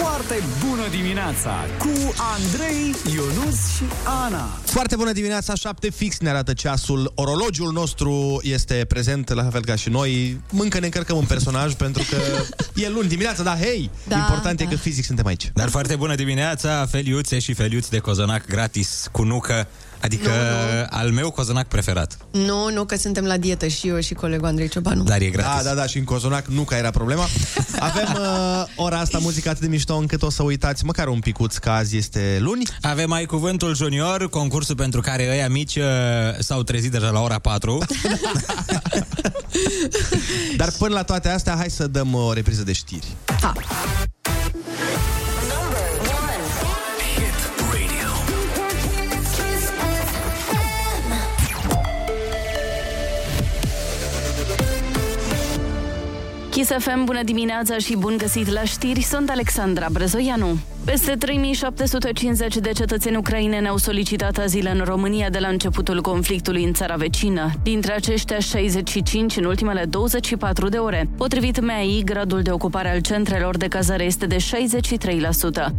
Foarte bună dimineața cu Andrei, Ionus și Ana. Foarte bună dimineața, 7 fix ne arată ceasul. Orologiul nostru este prezent, la fel ca și noi. Încă ne încărcăm un personaj pentru că e luni dimineața, dar hei, Da, important da. e că fizic suntem aici. Dar foarte bună dimineața, feliuțe și feliuți de cozonac gratis cu nucă, adică Nu, nu. al meu cozonac preferat. Nu, nu, că suntem la dietă și eu și colegul Andrei Ciobanu. Dar e Da, gratis. da, da, și în cozonac nu ca era problema. Avem uh, ora asta muzică atât de mișto încât o să uitați măcar un picuț că azi este luni. Avem mai cuvântul junior, concursul pentru care ăia mici uh, s-au trezit deja la ora 4. Dar până la toate astea, hai să dăm uh, o repriză de știri. Ha. Kiss FM, bună dimineața și bun găsit la știri, sunt Alexandra Brezoianu. Peste 3750 de cetățeni ucraineni au solicitat azil în România de la începutul conflictului în țara vecină. Dintre aceștia, 65 în ultimele 24 de ore. Potrivit MEAI, gradul de ocupare al centrelor de cazare este de 63%.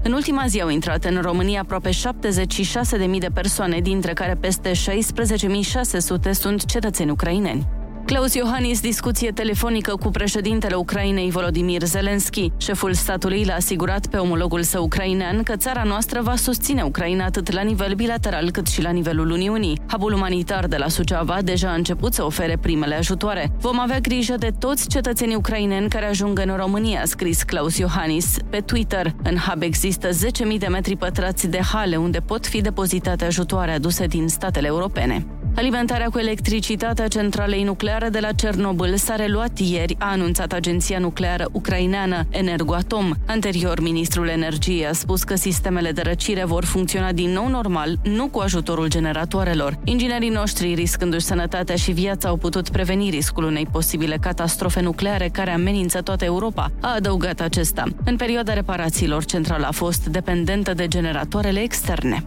În ultima zi au intrat în România aproape 76.000 de persoane, dintre care peste 16.600 sunt cetățeni ucraineni. Claus Iohannis discuție telefonică cu președintele Ucrainei Volodymyr Zelensky. Șeful statului l-a asigurat pe omologul său ucrainean că țara noastră va susține Ucraina atât la nivel bilateral cât și la nivelul Uniunii. Hubul umanitar de la Suceava deja a început să ofere primele ajutoare. Vom avea grijă de toți cetățenii ucraineni care ajung în România, a scris Claus Iohannis pe Twitter. În hub există 10.000 de metri pătrați de hale unde pot fi depozitate ajutoare aduse din statele europene. Alimentarea cu electricitate a centralei nucleare de la Cernobâl s-a reluat ieri, a anunțat agenția nucleară ucraineană Energoatom. Anterior, ministrul energiei a spus că sistemele de răcire vor funcționa din nou normal, nu cu ajutorul generatoarelor. Inginerii noștri, riscându-și sănătatea și viața, au putut preveni riscul unei posibile catastrofe nucleare care amenință toată Europa, a adăugat acesta. În perioada reparațiilor, centrala a fost dependentă de generatoarele externe.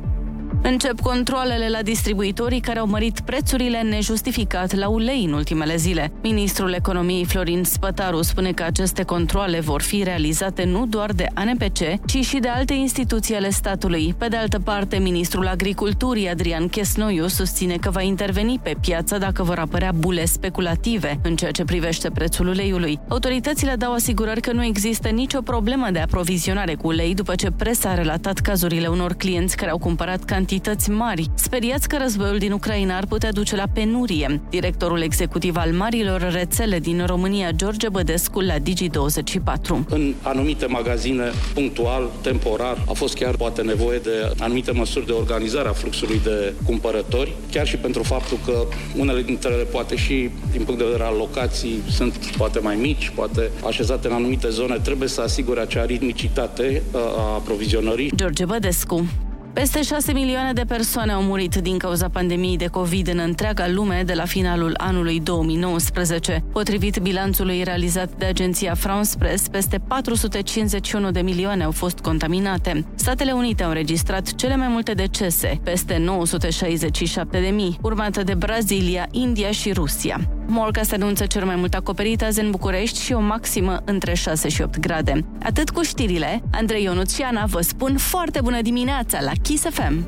Încep controlele la distribuitorii care au mărit prețurile nejustificat la ulei în ultimele zile. Ministrul Economiei Florin Spătaru spune că aceste controle vor fi realizate nu doar de ANPC, ci și de alte instituții ale statului. Pe de altă parte, ministrul Agriculturii Adrian Chesnoiu susține că va interveni pe piață dacă vor apărea bule speculative în ceea ce privește prețul uleiului. Autoritățile dau asigurări că nu există nicio problemă de aprovizionare cu ulei după ce presa a relatat cazurile unor clienți care au cumpărat cantități mari, speriați că războiul din Ucraina ar putea duce la penurie. Directorul executiv al marilor rețele din România, George Bădescu, la Digi24. În anumite magazine, punctual, temporar, a fost chiar poate nevoie de anumite măsuri de organizare a fluxului de cumpărători, chiar și pentru faptul că unele dintre ele, poate și din punct de vedere al locații, sunt poate mai mici, poate așezate în anumite zone, trebuie să asigure acea ritmicitate uh, a aprovizionării. George Bădescu. Peste 6 milioane de persoane au murit din cauza pandemiei de COVID în întreaga lume de la finalul anului 2019. Potrivit bilanțului realizat de agenția France Press, peste 451 de milioane au fost contaminate. Statele Unite au înregistrat cele mai multe decese, peste 967 de mii, urmată de Brazilia, India și Rusia. Morca se anunță cel mai mult acoperit azi în București și o maximă între 6 și 8 grade. Atât cu știrile, Andrei Ionuț și Ana vă spun foarte bună dimineața la Kiss FM!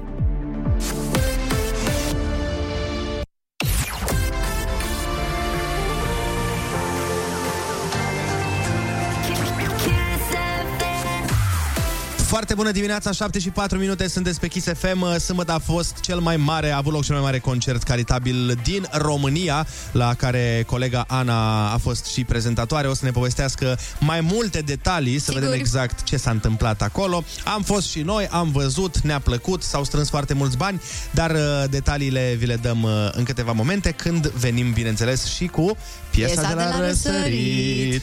Foarte bună dimineața, 7 și 4 minute, sunteți pe Kiss FM. Sâmbătă a fost cel mai mare, a avut loc cel mai mare concert caritabil din România, la care colega Ana a fost și prezentatoare. O să ne povestească mai multe detalii, să Sigur. vedem exact ce s-a întâmplat acolo. Am fost și noi, am văzut, ne-a plăcut, s-au strâns foarte mulți bani, dar uh, detaliile vi le dăm uh, în câteva momente, când venim, bineînțeles, și cu piesa, Piesa de la, de la răsărit.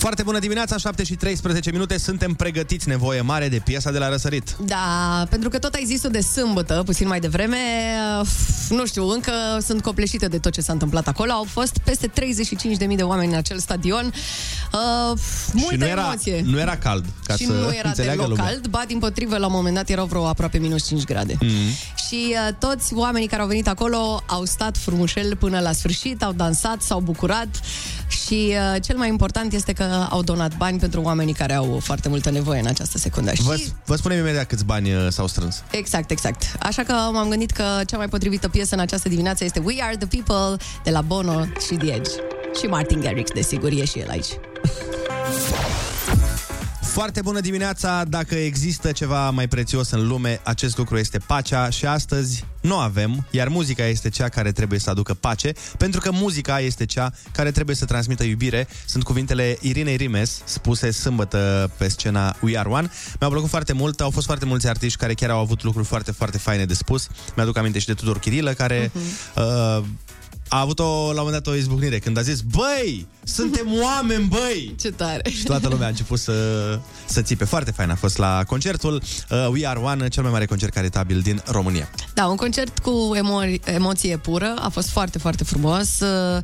Foarte bună dimineața, 7 și 13 minute, suntem pregătiți, nevoie mare de piesa de la răsărit. Da, pentru că tot ai zis-o de sâmbătă, puțin mai devreme, uh, nu știu, încă sunt copleșită de tot ce s-a întâmplat acolo. Au fost peste 35.000 de oameni în acel stadion. Uh, multă și nu era, emoție. nu era cald, ca și să nu era înțeleagă deloc lumea. cald, ba din potrivă, la un moment dat erau vreo aproape minus 5 grade. Mm-hmm. Și uh, toți oamenii care au venit acolo au stat frumușel până la sfârșit, au dansat, s-au bucurat și uh, cel mai important este că au donat bani pentru oamenii care au foarte multă nevoie în această secundă. Vă, Și vă spunem imediat câți bani uh, s-au strâns. Exact, exact. Așa că m-am gândit că cea mai potrivită piesă în această dimineață este We Are The People de la Bono și The Edge. Și Martin Garrix, desigur, e și el aici. Foarte bună dimineața! Dacă există ceva mai prețios în lume, acest lucru este pacea și astăzi nu avem, iar muzica este cea care trebuie să aducă pace, pentru că muzica este cea care trebuie să transmită iubire. Sunt cuvintele Irinei Rimes, spuse sâmbătă pe scena We Are One. Mi-au plăcut foarte mult, au fost foarte mulți artiști care chiar au avut lucruri foarte, foarte faine de spus. Mi-aduc aminte și de Tudor Chirilă, care... Uh-huh. Uh, a avut o, la un moment dat o izbucnire când a zis Băi, suntem oameni, băi! Ce tare! Și toată lumea a început să, să țipe. Foarte fain a fost la concertul uh, We Are One, cel mai mare concert caritabil din România. Da, un concert cu emo- emoție pură, a fost foarte, foarte frumos. Uh,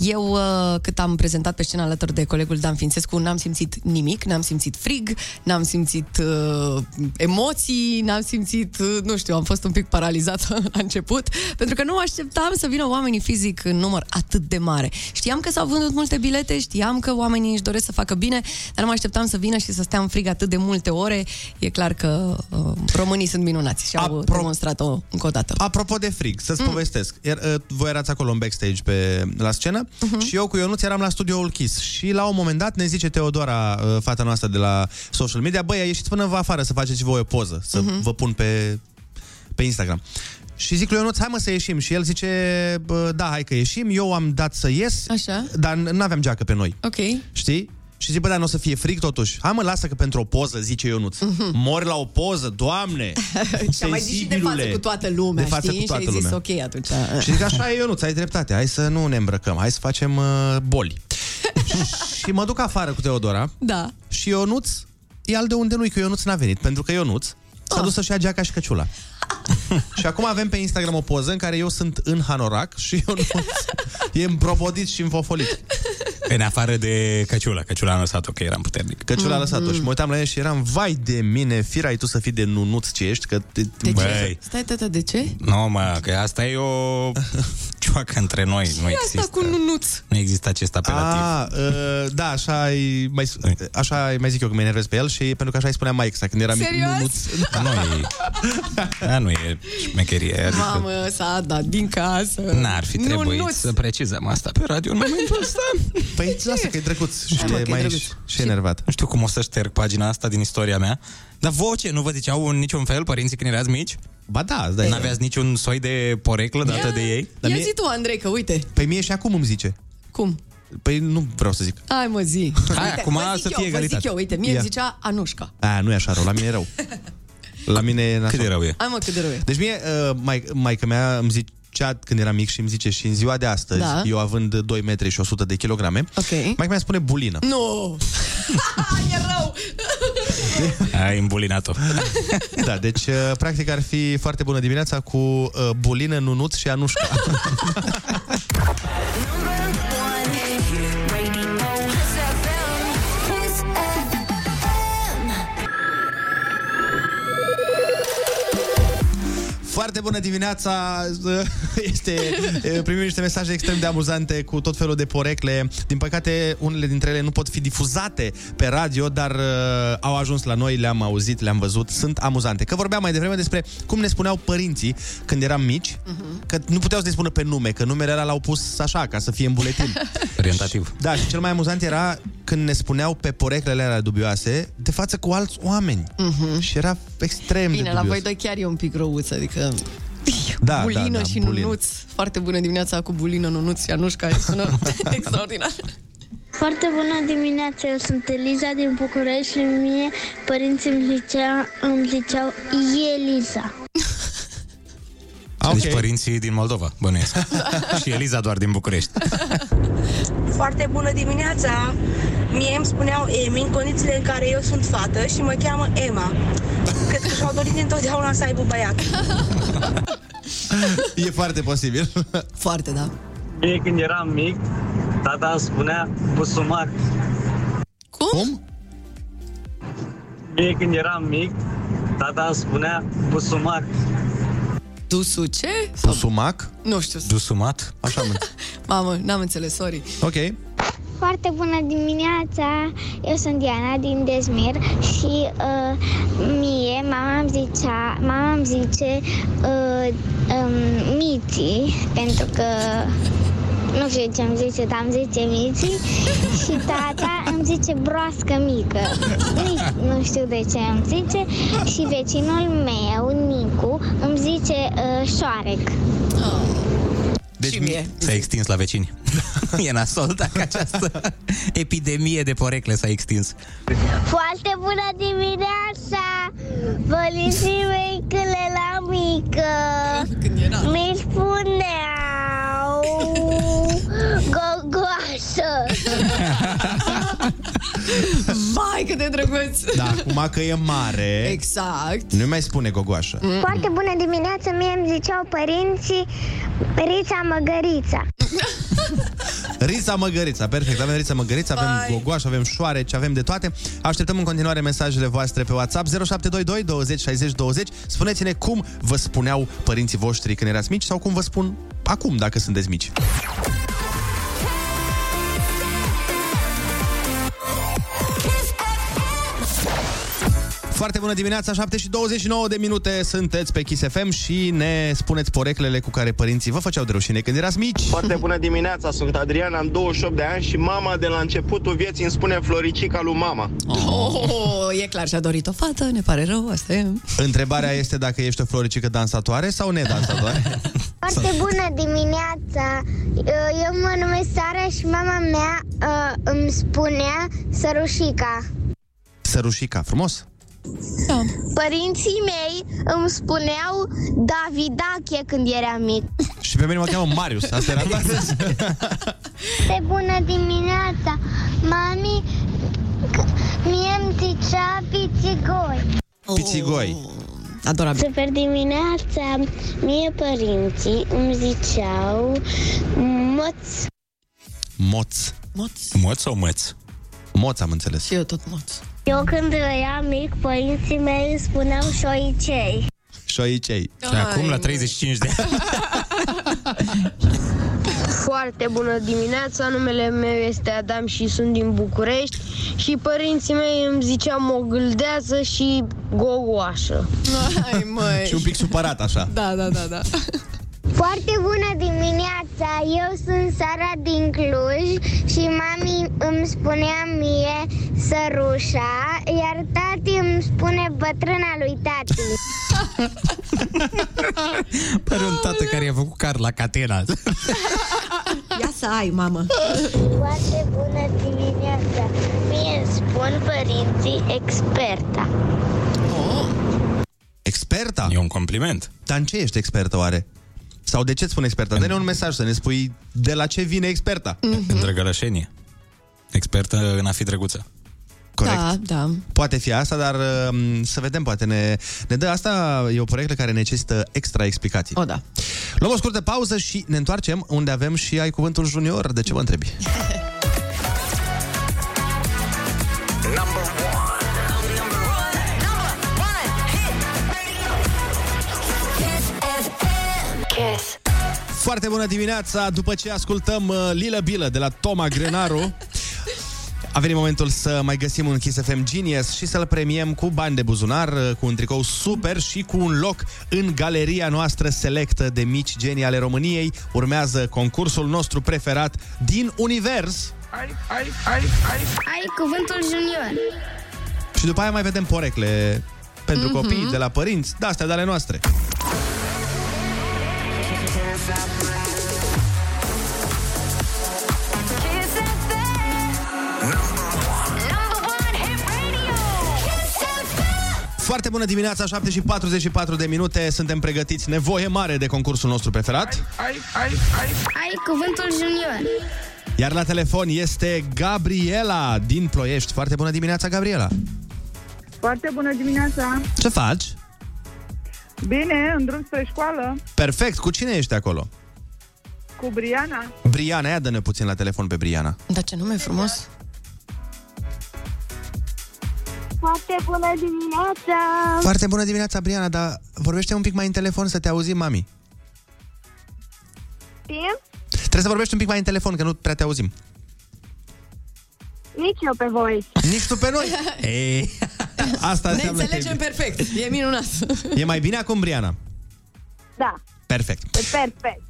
Eu, uh, cât am prezentat pe scenă alături de colegul Dan Fințescu, n-am simțit nimic, n-am simțit frig, n-am simțit uh, emoții, n-am simțit, uh, nu știu, am fost un pic paralizată la început, pentru că nu mă așteptam să vină oamenii fizic în număr atât de mare. Știam că s-au vândut multe bilete, știam că oamenii își doresc să facă bine, dar nu mă așteptam să vină și să stea în frig atât de multe ore. E clar că uh, românii sunt minunați și au Apro- demonstrat-o încă o dată. Apropo de frig, să-ți mm. povestesc. Iar, uh, voi erați acolo în backstage pe, la scenă Mhm. Uh-huh. și eu cu Ionuț eram la studioul Kiss. Și la un moment dat ne zice Teodora, uh, fata noastră de la social media, băi, ieșiți până vă afară să faceți voi o poză, să Mhm. uh-huh. vă pun pe, pe Instagram. Și zic lui Ionuț, hai mă să ieșim. Și el zice, bă, da, hai că ieșim. Eu am dat să ies, Așa. dar nu aveam geacă pe noi. Ok. Știi? Și zic, bă, dar nu o să fie frig totuși. Hai mă, lasă că pentru o poză, zice Ionuț. Mm-hmm. Mori la o poză, doamne! Și am mai zis și de față sensibilule. cu toată lumea, de față știi? Cu toată și ai zis, lumea. ok, atunci... Și zic, așa e, Ionuț, ai dreptate, hai să nu ne îmbrăcăm, hai să facem uh, boli. și mă duc afară cu Teodora Da. și Ionuț e al de unde nu că Ionuț n-a venit, pentru că Ionuț s-a Ah. dus să-și ia geaca și căciula. și acum avem pe Instagram o poză în care eu sunt în hanorac și Ionuț e împrobodit și înfofolit. În afară de căciula. Căciula am lăsat-o, că eram puternic. Căciula a lăsat-o și mă uitam la el și eram, vai de mine, firai tu să fii de nunuț ce ești, că... Te, De Băi. ce? Stai, tata, de ce? Nu, mă, că asta e o cioacă între noi. Nu E există, asta cu nunuț. nu există acest apelativ. A, uh, da, așa îi mai, așa îi mai zic eu că mă enervez pe el și pentru că așa îi spuneam mai exact când era mic. Serios? nunuț. Nu e, a, nu e șmecherie. Adică Mamă, s-a dat din casă. N-ar fi trebuit Nunuț. să precizăm asta pe radio în momentul ăsta. Păi lasă că e drăguț și Hai, mă, e că e mai drăguț. și, și enervat. Nu știu cum o să șterg pagina asta din istoria mea. Dar voi ce? Nu vă ziceau în niciun fel părinții când erați mici? Ba da, îți dai seama. N-aveați niciun soi de poreclă dată de ei? Dar Ia mie- zi tu, Andrei, că uite. Păi mie și acum îmi zice. Cum? Păi nu vreau să zic. Hai mă zi. Hai, acum vă zic să eu, fie Vă egalitate. zic eu, uite, mie Ia. îmi zicea Anușca. A, nu e așa rău, la mine e rău. La mine e Cât nașpa. de rău e? Hai mă, cât de rău e. Deci mie, uh, mai, maica mea îmi zicea când eram mic și îmi zice și în ziua de astăzi, Da. eu având 2 metri și 100 de kilograme, Ok. mai mea spune bulină. Nu! e rău! Ai îmbulinat-o. Da, deci uh, practic ar fi foarte bună dimineața cu uh, bulină, nunuț și anușca. Foarte bună dimineața! Este, primim niște mesaje extrem de amuzante cu tot felul de porecle. Din păcate, unele dintre ele nu pot fi difuzate pe radio, dar uh, au ajuns la noi, le-am auzit, le-am văzut, sunt amuzante. Că vorbeam mai devreme despre cum ne spuneau părinții când eram mici, uh-huh. că nu puteau să ne spună pe nume, că numele alea l-au pus așa, ca să fie în buletin. Orientativ. Da, și cel mai amuzant era când ne spuneau pe poreclele alea dubioase de față cu alți oameni. Uh-huh. Și era extrem Bine, de la dubios. voi doi chiar e un pic răuț, adică... Da, bulină da, da, și bulină. nunuț. Foarte bună dimineața cu bulină, nunuț și Anușca. Sună extraordinar. Foarte bună dimineața, eu sunt Eliza din București și mie părinții îmi, zicea, îmi ziceau Eliza. Ah, Deci ok. părinții din Moldova, bănuiesc. Și Eliza doar din București. Foarte bună dimineața! Mie îmi spuneau Emi în condițiile în care eu sunt fată și mă cheamă Emma. Cred că și-au dorit întotdeauna să aibă băiat. E foarte posibil. Foarte, da. Mie când eram mic, tata îmi spunea busumac. Cum? Cum? Mie când eram mic, tata îmi spunea busumac. Dusu ce? Pusumac? Nu știu. Dusumat? Așa mă. Mamă, n-am înțeles, sorry. Ok. Foarte bună dimineața! Eu sunt Diana din Dezmir și uh, mie mama îmi zicea, mama îmi zice uh, um, Miți, pentru că nu știu ce îmi zice, dar îmi zice Miți și tata îmi zice broască mică. Nici nu știu de ce îmi zice și vecinul meu, Nicu, îmi zice uh, șoarec. Deci Și mie. S-a extins la vecini. e nasol dacă această epidemie de porecle s-a extins. Foarte bună dimineața! Părinții mei când eram mică Când era. mi spuneau gogoasă. Vai, cât de drăguț! Da, acum că e mare, Exact. nu mai spune gogoașă. Foarte bună dimineața, mie îmi ziceau părinții Rița Măgărița. Rița Măgărița, perfect. Avem Rița Măgărița, avem Vai. gogoaș, avem șoareci, avem de toate. Așteptăm în continuare mesajele voastre pe WhatsApp 0722 20 60 20. Spuneți-ne cum vă spuneau părinții voștri când erați mici sau cum vă spun acum dacă sunteți mici. Foarte bună dimineața, 7 și 29 de minute sunteți pe Kiss FM și ne spuneți poreclele cu care părinții vă făceau de rușine când erați mici. Foarte bună dimineața, sunt Adrian, am 28 de ani și mama de la începutul vieții îmi spune Floricica lui mama. Oh, e clar, și-a dorit o fată, ne pare rău, asta e. Întrebarea este dacă ești o floricică dansatoare sau nedansatoare. Foarte bună dimineața! Eu mă numesc Sara și mama mea uh, îmi spunea Sărușica. Sărușica, frumos? Da. Părinții mei îmi spuneau Davidache când eram mic. Și pe mine mă cheamă Marius, asta era toată. Foarte bună dimineața! Mami, c- mie îmi zicea pițigoi. Pițigoi. Adorabil. Super dimineața! Mie părinții îmi ziceau moț. Moț. Moț. Moț sau măț? Moț am înțeles. Și eu tot moț. Eu când eram mic, părinții mei îmi spuneau șoicei. Șoicei. Și acum, la 35 de ani, Foarte bună dimineața, numele meu este Adam și sunt din București și părinții mei îmi ziceau mogâldează și gogoașă. Ai, măi. Și un pic supărat așa. Da, da, da, da. Foarte bună dimineața! Eu sunt Sara din Cluj și mami îmi spunea mie sărușa, iar tati îmi spune bătrâna lui tati. pare un tată care i-a făcut car la catena. Ia să ai, mamă. Foarte bună dimineața! Mie îmi spun părinții experta. Experta? E un compliment. Dar în ce ești expertă oare? Sau de ce îți spun experta? Dă-ne un mesaj să ne spui de la ce vine experta. Mhm. În drăgălășenie. Expertă în a fi drăguță. Corect. Da, da. Poate fi asta, dar um, să vedem, poate ne, ne dă asta, e o proiectă care necesită extra explicații. O, da. Luăm o scurtă pauză și ne întoarcem unde avem și ai cuvântul junior. De ce mă întrebi? Foarte bună dimineața! După ce ascultăm uh, Lila Bilă de la Toma Grenaru, a venit momentul să mai găsim un Kiss FM Genius și să-l premiem cu bani de buzunar, uh, cu un tricou super și cu un loc în galeria noastră selectă de mici genii ale României. Urmează concursul nostru preferat din univers. Ai cuvântul junior. Și după aia mai vedem porecle pentru Mhm. copii, de la părinți, de astea, de ale noastre. Bună dimineața, 7 și 44 de minute. Suntem pregătiți, nevoie mare de concursul nostru preferat. Ai cuvântul junior. Iar la telefon este Gabriela din Ploiești. Foarte bună dimineața, Gabriela! Foarte bună dimineața! Ce faci? Bine, în drum spre școală, Perfect, cu cine ești acolo? cu Briana. Briana, ia dă-ne puțin la telefon pe Briana. Dar ce nume frumos! Foarte bună dimineața! Foarte bună dimineața, Briana, dar vorbește un pic mai în telefon să te auzim, mami. Știm? Trebuie să vorbești un pic mai în telefon, că nu prea te auzim. Nici eu pe voi. Nici tu pe noi. Ei, asta Ne înseamnă că înțelegem e, perfect. E minunat. e mai bine acum, Briana. Da, Perfect. e perfect.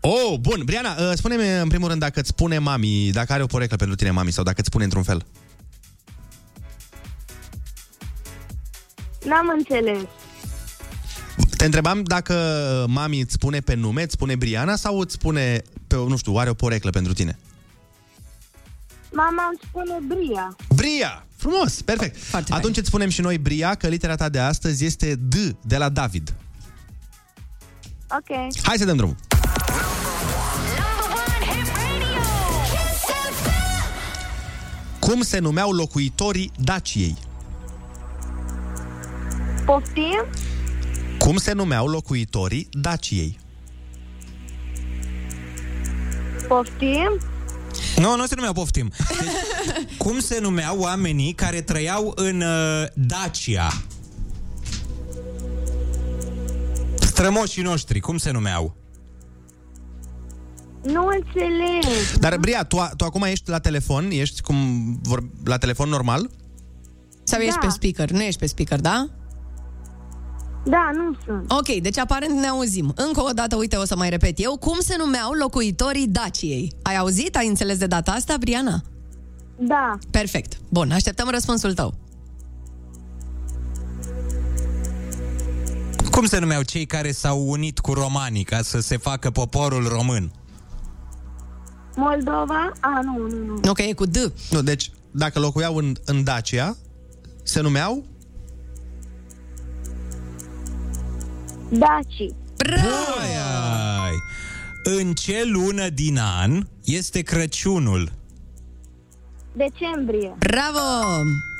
Oh, bun. Briana, uh, spune-mi în primul rând dacă îți spune mami, dacă are o poreclă pentru tine mami sau dacă îți spune într-un fel. N-am înțeles. Te întrebam dacă mami îți spune pe nume, îți spune Briana sau îți spune, pe, nu știu, are o poreclă pentru tine? Mama îmi spune Bria. Bria! Frumos, perfect. Foarte Atunci îți spunem și noi, Bria, că litera ta de astăzi este D de la David. Ok. Hai să dăm drumul. Cum se numeau locuitorii Daciei? Poftim? Cum se numeau locuitorii Daciei? Poftim? Nu, nu se numeau poftim. Deci, cum se numeau oamenii care trăiau în uh, Dacia? Strămoșii noștri, cum se numeau? Nu înțeleg. Dar, Bria, tu, tu acum ești la telefon, ești cum vor, la telefon normal? Sau ești Da. pe speaker? Nu ești pe speaker, da? Da, nu sunt. Ok, deci aparent ne auzim. Încă o dată, uite, o să mai repet eu. Cum se numeau locuitorii Daciei? Ai auzit? Ai înțeles de data asta, Briana? Da. Perfect. Bun, așteptăm răspunsul tău. Cum se numeau cei care s-au unit cu romanii ca să se facă poporul român? Moldova? A, nu, nu, nu. Ok, e cu D. Nu, deci, dacă locuiau în, în Dacia, se numeau... Daci. Ai, ai. În ce lună din an este Crăciunul? Decembrie. Bravo!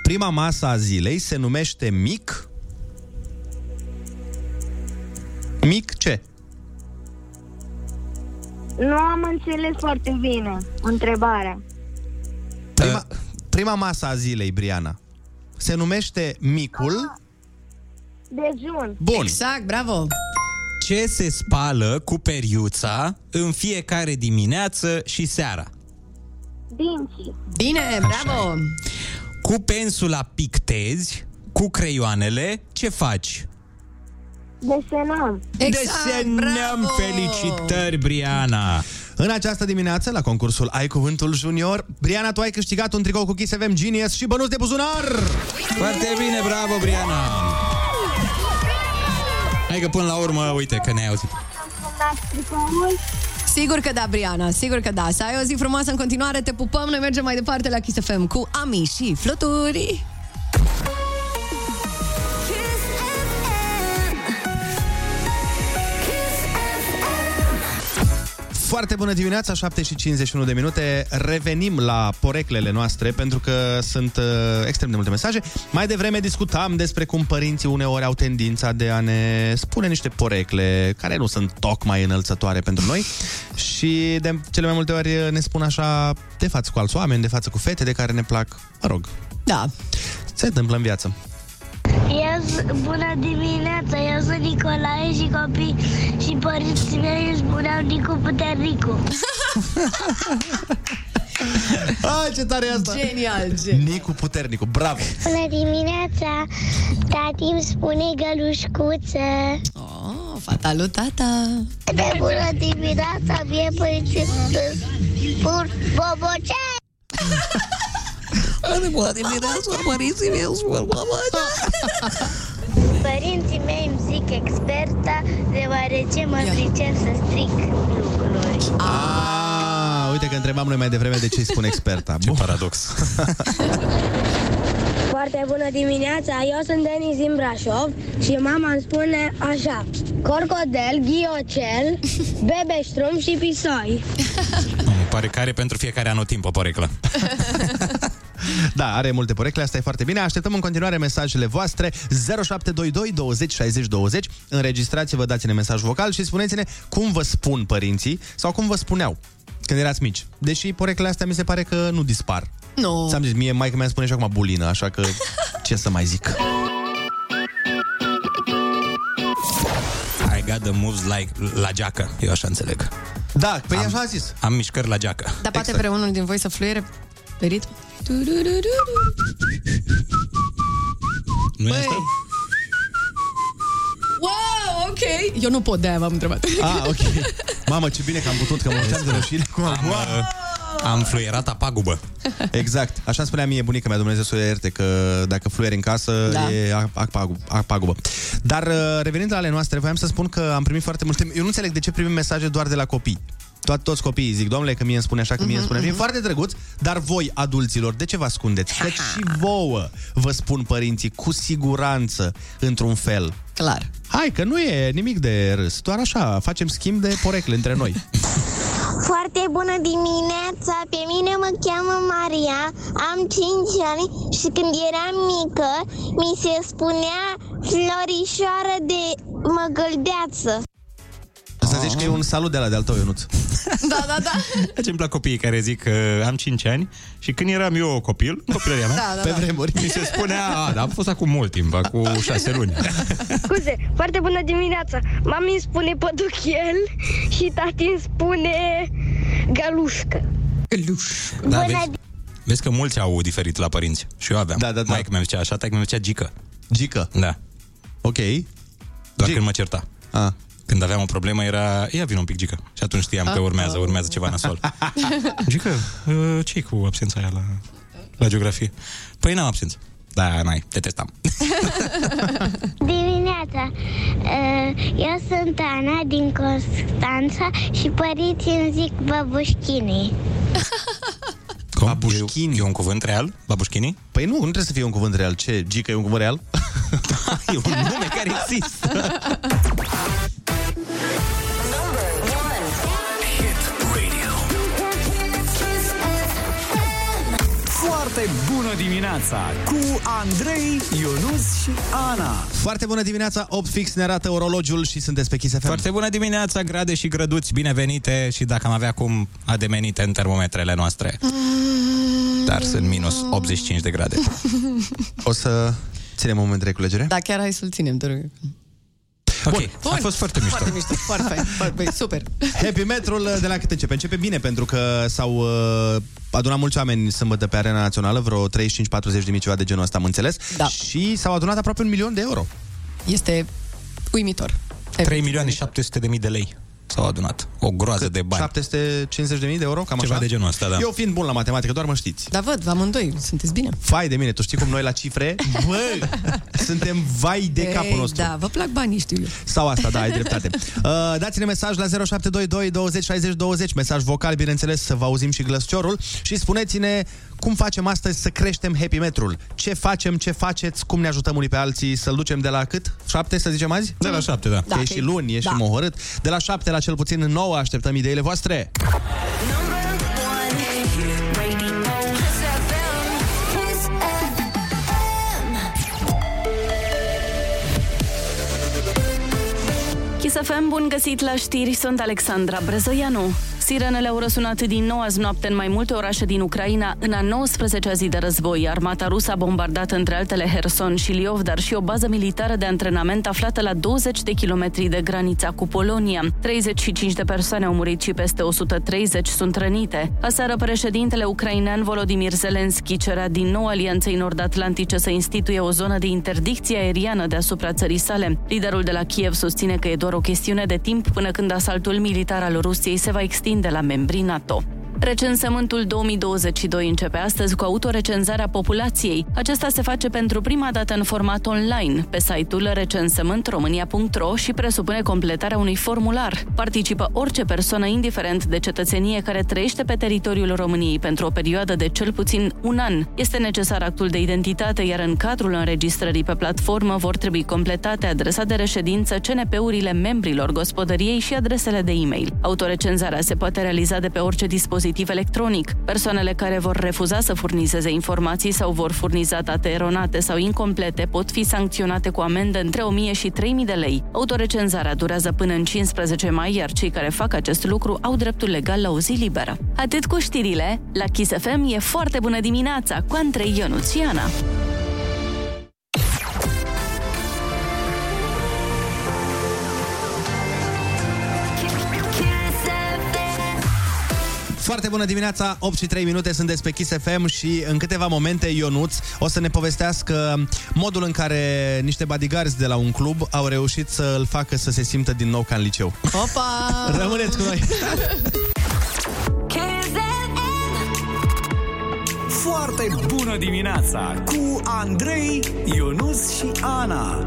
Prima masă a zilei se numește mic... Mic ce? Nu am înțeles foarte bine întrebarea. Prima, prima masă a zilei, Briana, se numește micul... Dejun. Bun. Exact, bravo! Ce se spală cu periuța în fiecare dimineață și seara? Dinții. Bine, bravo! Cu pensula pictezi, cu creioanele, ce faci? Desenăm. Exact, Desenăm bravo! felicitări, Briana! În această dimineață, la concursul Ai Cuvântul Junior, Briana, tu ai câștigat un tricou cu Kiss FM Genius și bănuț de buzunar! Foarte bine, bravo, Briana! Hai că până la urmă, uite că ne-ai auzit. Sigur că da, Briana, sigur că da. Să ai o zi frumoasă în continuare, te pupăm, noi mergem mai departe la Kiss FM cu Ami și Fluturi. Foarte bună dimineața, 7 și 51 de minute. Revenim la poreclele noastre pentru că sunt uh, extrem de multe mesaje. Mai devreme discutam despre cum părinții uneori au tendința de a ne spune niște porecle care nu sunt tocmai înălțătoare pentru noi și de cele mai multe ori ne spun așa de față cu alți oameni, de față cu fete de care ne plac. Mă rog, Da. se întâmplă în viață. Eu, sunt- bună dimineața, eu sunt Nicolae și copii și părinții mei îmi spuneau Nicu Puternicu. Ai, ce tare e asta! Genial, genial. Nicu Puternicu, bravo! Bună dimineața, tati îmi spune gălușcuță. Oh, fata lui tata. De bună dimineața, mie părinții îmi spun bobocea. Bună dimineața, părinții mei îmi spun Părinții mei îmi zic experta deoarece mă pricep să stric lucruri. Ah, uite că întrebam noi mai devreme de ce îi spun experta. Ce paradox. Foarte bună dimineața, eu sunt Denis din Brașov și mama îmi spune așa Corcodel, ghiocel, bebeștrum și pisoi pare că are pentru fiecare anotimp o poreclă. Da, are multe porecle, asta e foarte bine. Așteptăm în continuare mesajele voastre 0722 20 60 20. Înregistrați-vă, dați-ne mesaj vocal și spuneți-ne cum vă spun părinții sau cum vă spuneau când erați mici. Deși poreclele astea mi se pare că nu dispar. Nu. Ți-am zis, mie maica mea îmi spune și acum bulină, așa că ce să mai zic. I got the moves like la geacă, eu așa înțeleg. Da, pe așa a zis. Am mișcări la geacă. Dar poate exact. unul din voi să fluiere pe ritm? Nu e asta? Wow, ok. Eu nu pot, de-aia v-am întrebat. Ah, ok. Mamă, ce bine că am putut, că mă de rușine. Cum am, Am, uh, am fluierat apagubă. Exact. Așa spunea mie bunica mea, Dumnezeu să o ierte, că dacă fluieri în casă, Da. e apagubă, apagubă. Dar uh, revenind la ale noastre, voiam să spun că am primit foarte multe... Eu nu înțeleg de ce primim mesaje doar de la copii. Toat, toți copiii zic, domnule, că mie îmi spune așa, că mie îmi spune așa. E foarte drăguț, dar voi, adulților, de ce vă ascundeți? Că și vouă vă spun părinții, cu siguranță, într-un fel. Clar. Hai, că nu e nimic de râs, doar așa, facem schimb de porecle între noi. Foarte bună dimineața! Pe mine mă cheamă Maria, am 5 ani și când eram mică mi se spunea florișoară de măgăldeață. Să zici că e un salut de la de-al tău, Ionuț. Da, da, da. Deci îmi plac copiii care zic că am 5 ani și când eram eu copil, în copilăria mea, Da, da, Pe da. vremuri. mi se spunea, a, dar am fost acum mult timp, cu 6 luni. Scuze, foarte bună dimineața. Mami îmi spune păduchel și tati îmi spune galușcă. Da, Bună vezi, vezi că mulți au diferit la părinți. Și eu aveam. Da, da, da. Maica mi-a zicea așa, taică mi-a zicea gică. Gică. Da. Ok. Doar Gic. când mă certa. Ah. Când aveam o problemă era, ia vin un pic, Gică. Și atunci știam că urmează, urmează ceva nasol. Gică, ce cu absența aia la, la geografie? Păi n-am absență. Da, n-ai, te testam. Dimineața! Uh, Eu sunt Ana din Constanța și părinții îmi zic babușchinii. Cum? Babușchini. E, e un cuvânt real? Babușchini? Păi nu, nu trebuie să fie un cuvânt real. Ce? Gică e un cuvânt real? e un nume care există. Foarte bună dimineața cu Andrei, Ionus și Ana. Foarte bună dimineața, 8 fix ne arată orologiul și sunteți pe Kiss FM. Foarte bună dimineața, grade și grăduți, binevenite și dacă am avea cum ademenite în termometrele noastre. Dar sunt minus 85 de grade. O să ținem un moment de reculegere. Da, chiar hai să-l ținem, te rog. Ok, Bun. a fost foarte mișto. Foarte mișto, foarte fain, foarte, băi, super. Happy Metrul de la cât începe? Începe bine pentru că s-au uh, adunat mulți oameni sâmbătă pe arena națională, vreo 35-40 de mii ceva de genul ăsta, am înțeles. Da. Și s-au adunat aproape un milion de euro. Este uimitor. 3 milioane 700 de mii de lei s-au adunat. O groază de bani. 750 de mii de euro, cam Ceva așa? de genul ăsta, da. Eu fiind bun la matematică, doar mă știți. Da, văd, amândoi, sunteți bine. Fai de mine, tu știi cum noi la cifre? Bă, suntem vai de Ei, capul nostru. Da, vă plac banii, știu eu. Sau asta, da, ai dreptate. Uh, dați-ne mesaj la 0722 20 60 20, mesaj vocal, bineînțeles, să vă auzim și glăsciorul și spuneți-ne cum facem astăzi să creștem happy metrul. Ce facem, ce faceți, cum ne ajutăm unii pe alții să-l ducem de la cât? 7, să zicem azi? De la 7, da. Da, e că și e- luni, e da. și mohorât. De la 7 la cel puțin 9 așteptăm ideile voastre. Kiss FM, bun găsit la știri, sunt Alexandra Brezoianu. Sirenele au răsunat din nou azi noapte în mai multe orașe din Ucraina. În a 19-a zi de război, armata rusă a bombardat între altele Herson și Liov, dar și o bază militară de antrenament aflată la 20 de kilometri de granița cu Polonia. 35 de persoane au murit și peste 130 sunt rănite. Aseară, președintele ucrainean Volodymyr Zelensky cerea din nou Alianței Nord-Atlantice să instituie o zonă de interdicție aeriană deasupra țării sale. Liderul de la Kiev susține că e doar o chestiune de timp până când asaltul militar al Rusiei se va extinde la membrii NATO. Recensământul 2022 începe astăzi cu autorecenzarea populației. Acesta se face pentru prima dată în format online pe site-ul recensământromânia.ro și presupune completarea unui formular. Participă orice persoană indiferent de cetățenie care trăiește pe teritoriul României pentru o perioadă de cel puțin un an. Este necesar actul de identitate, iar în cadrul înregistrării pe platformă vor trebui completate adresa de reședință, CNP-urile membrilor gospodăriei și adresele de e-mail. Autorecenzarea se poate realiza de pe orice dispozitiv dispozitiv electronic. Persoanele care vor refuza să furnizeze informații sau vor furniza date eronate sau incomplete pot fi sancționate cu amendă între 1000 și 3000 de lei. Autorecenzarea durează până în 15 mai, iar cei care fac acest lucru au dreptul legal la o zi liberă. Atât cu știrile, la Kiss FM e foarte bună dimineața cu Andrei Ionuțiana. Foarte bună dimineața, 8 și 3 minute, sunt pe Kiss FM și în câteva momente Ionuț o să ne povestească modul în care niște bodyguards de la un club au reușit să îl facă să se simtă din nou ca în liceu. Opa! Rămâneți cu noi! Foarte bună dimineața cu Andrei, Ionus și Ana.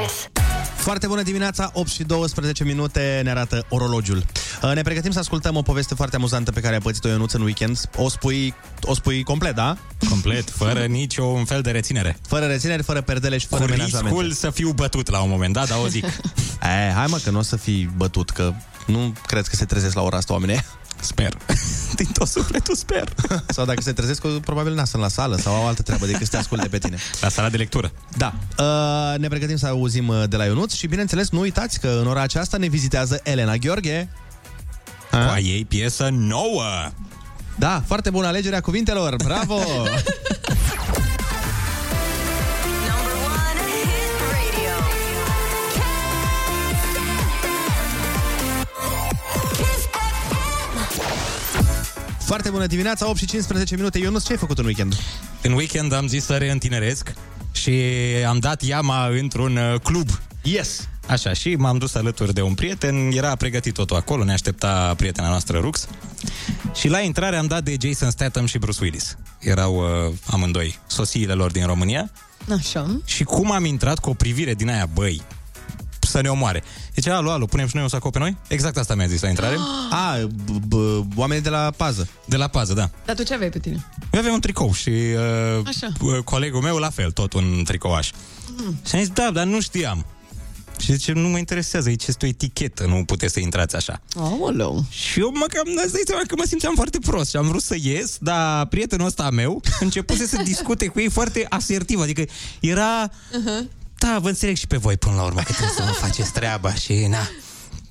Kiss. Foarte bună dimineața, 8 și 12 minute ne arată orologiul. Uh, Ne pregătim să ascultăm o poveste foarte amuzantă pe care a pățit-o Ionuț în weekend. O spui, o spui complet, da? Complet, fără niciun fel de reținere. Fără reținere, fără perdele și fără Cu menajamente. riscul să fiu bătut la un moment dat, dar o zic. E, hai mă, că nu o să fii bătut, că nu cred că se trezesc la ora asta oamenii. Sper. Din tot sufletul sper. Sau dacă se trezesc, probabil n sunt la sală sau au altă treabă decât să te asculte pe tine. La sala de lectură. Da. Uh, ne pregătim să auzim uh, de la Ionuț și, bineînțeles, nu uitați că în ora aceasta ne vizitează Elena Gheorghe. Cu a ei piesă nouă. Da, foarte bună alegerea cuvintelor. Bravo! Foarte bună dimineața, 8 și 15 minute. Ionuț, ce ai făcut în weekend? În weekend am zis să reîntineresc și am dat iama într-un uh, club. Yes! Așa, și m-am dus alături de un prieten, era pregătit totul acolo, ne aștepta prietena noastră Rux. Și la intrare am dat de Jason Statham și Bruce Willis. Erau uh, amândoi sosiile lor din România. Așa. Și cum am intrat cu o privire din aia, băi, să ne omoare. Deci, alo, alo, punem și noi un sacou pe noi? Exact asta mi-a zis la intrare. A, b- b- oamenii de la pază. De la pază, da. Dar tu ce aveai pe tine? Eu aveam un tricou și uh, Așa. uh, colegul meu la fel, tot un tricouaș. Mm. Și am zis, da, dar nu știam. Și zice, nu mă interesează, aici este o etichetă, nu puteți să intrați așa. Aoleu. Și eu mă cam, îți dai seama că mă simțeam foarte prost și am vrut să ies, dar prietenul ăsta meu începuse să discute cu ei foarte asertiv, adică era... Uh-huh. Da, vă înțeleg și pe voi până la urmă că trebuie să vă faceți treaba și na.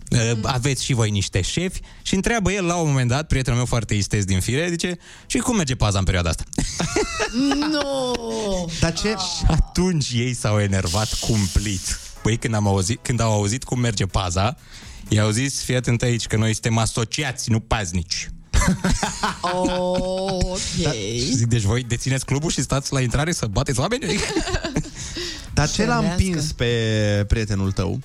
Uh, Aveți și voi niște șefi și întreabă el la un moment dat, prietenul meu foarte istez din fire, zice, și cum merge paza în perioada asta? Nu! Dar ce? Și atunci ei s-au enervat cumplit. Păi când, am auzit, când au auzit cum merge paza, i-au zis, fii atent aici, că noi suntem asociați, nu paznici. Ok. Și zic, deci voi dețineți clubul și stați la intrare să bateți oameni? Dar ce l-a Ferească. împins pe prietenul tău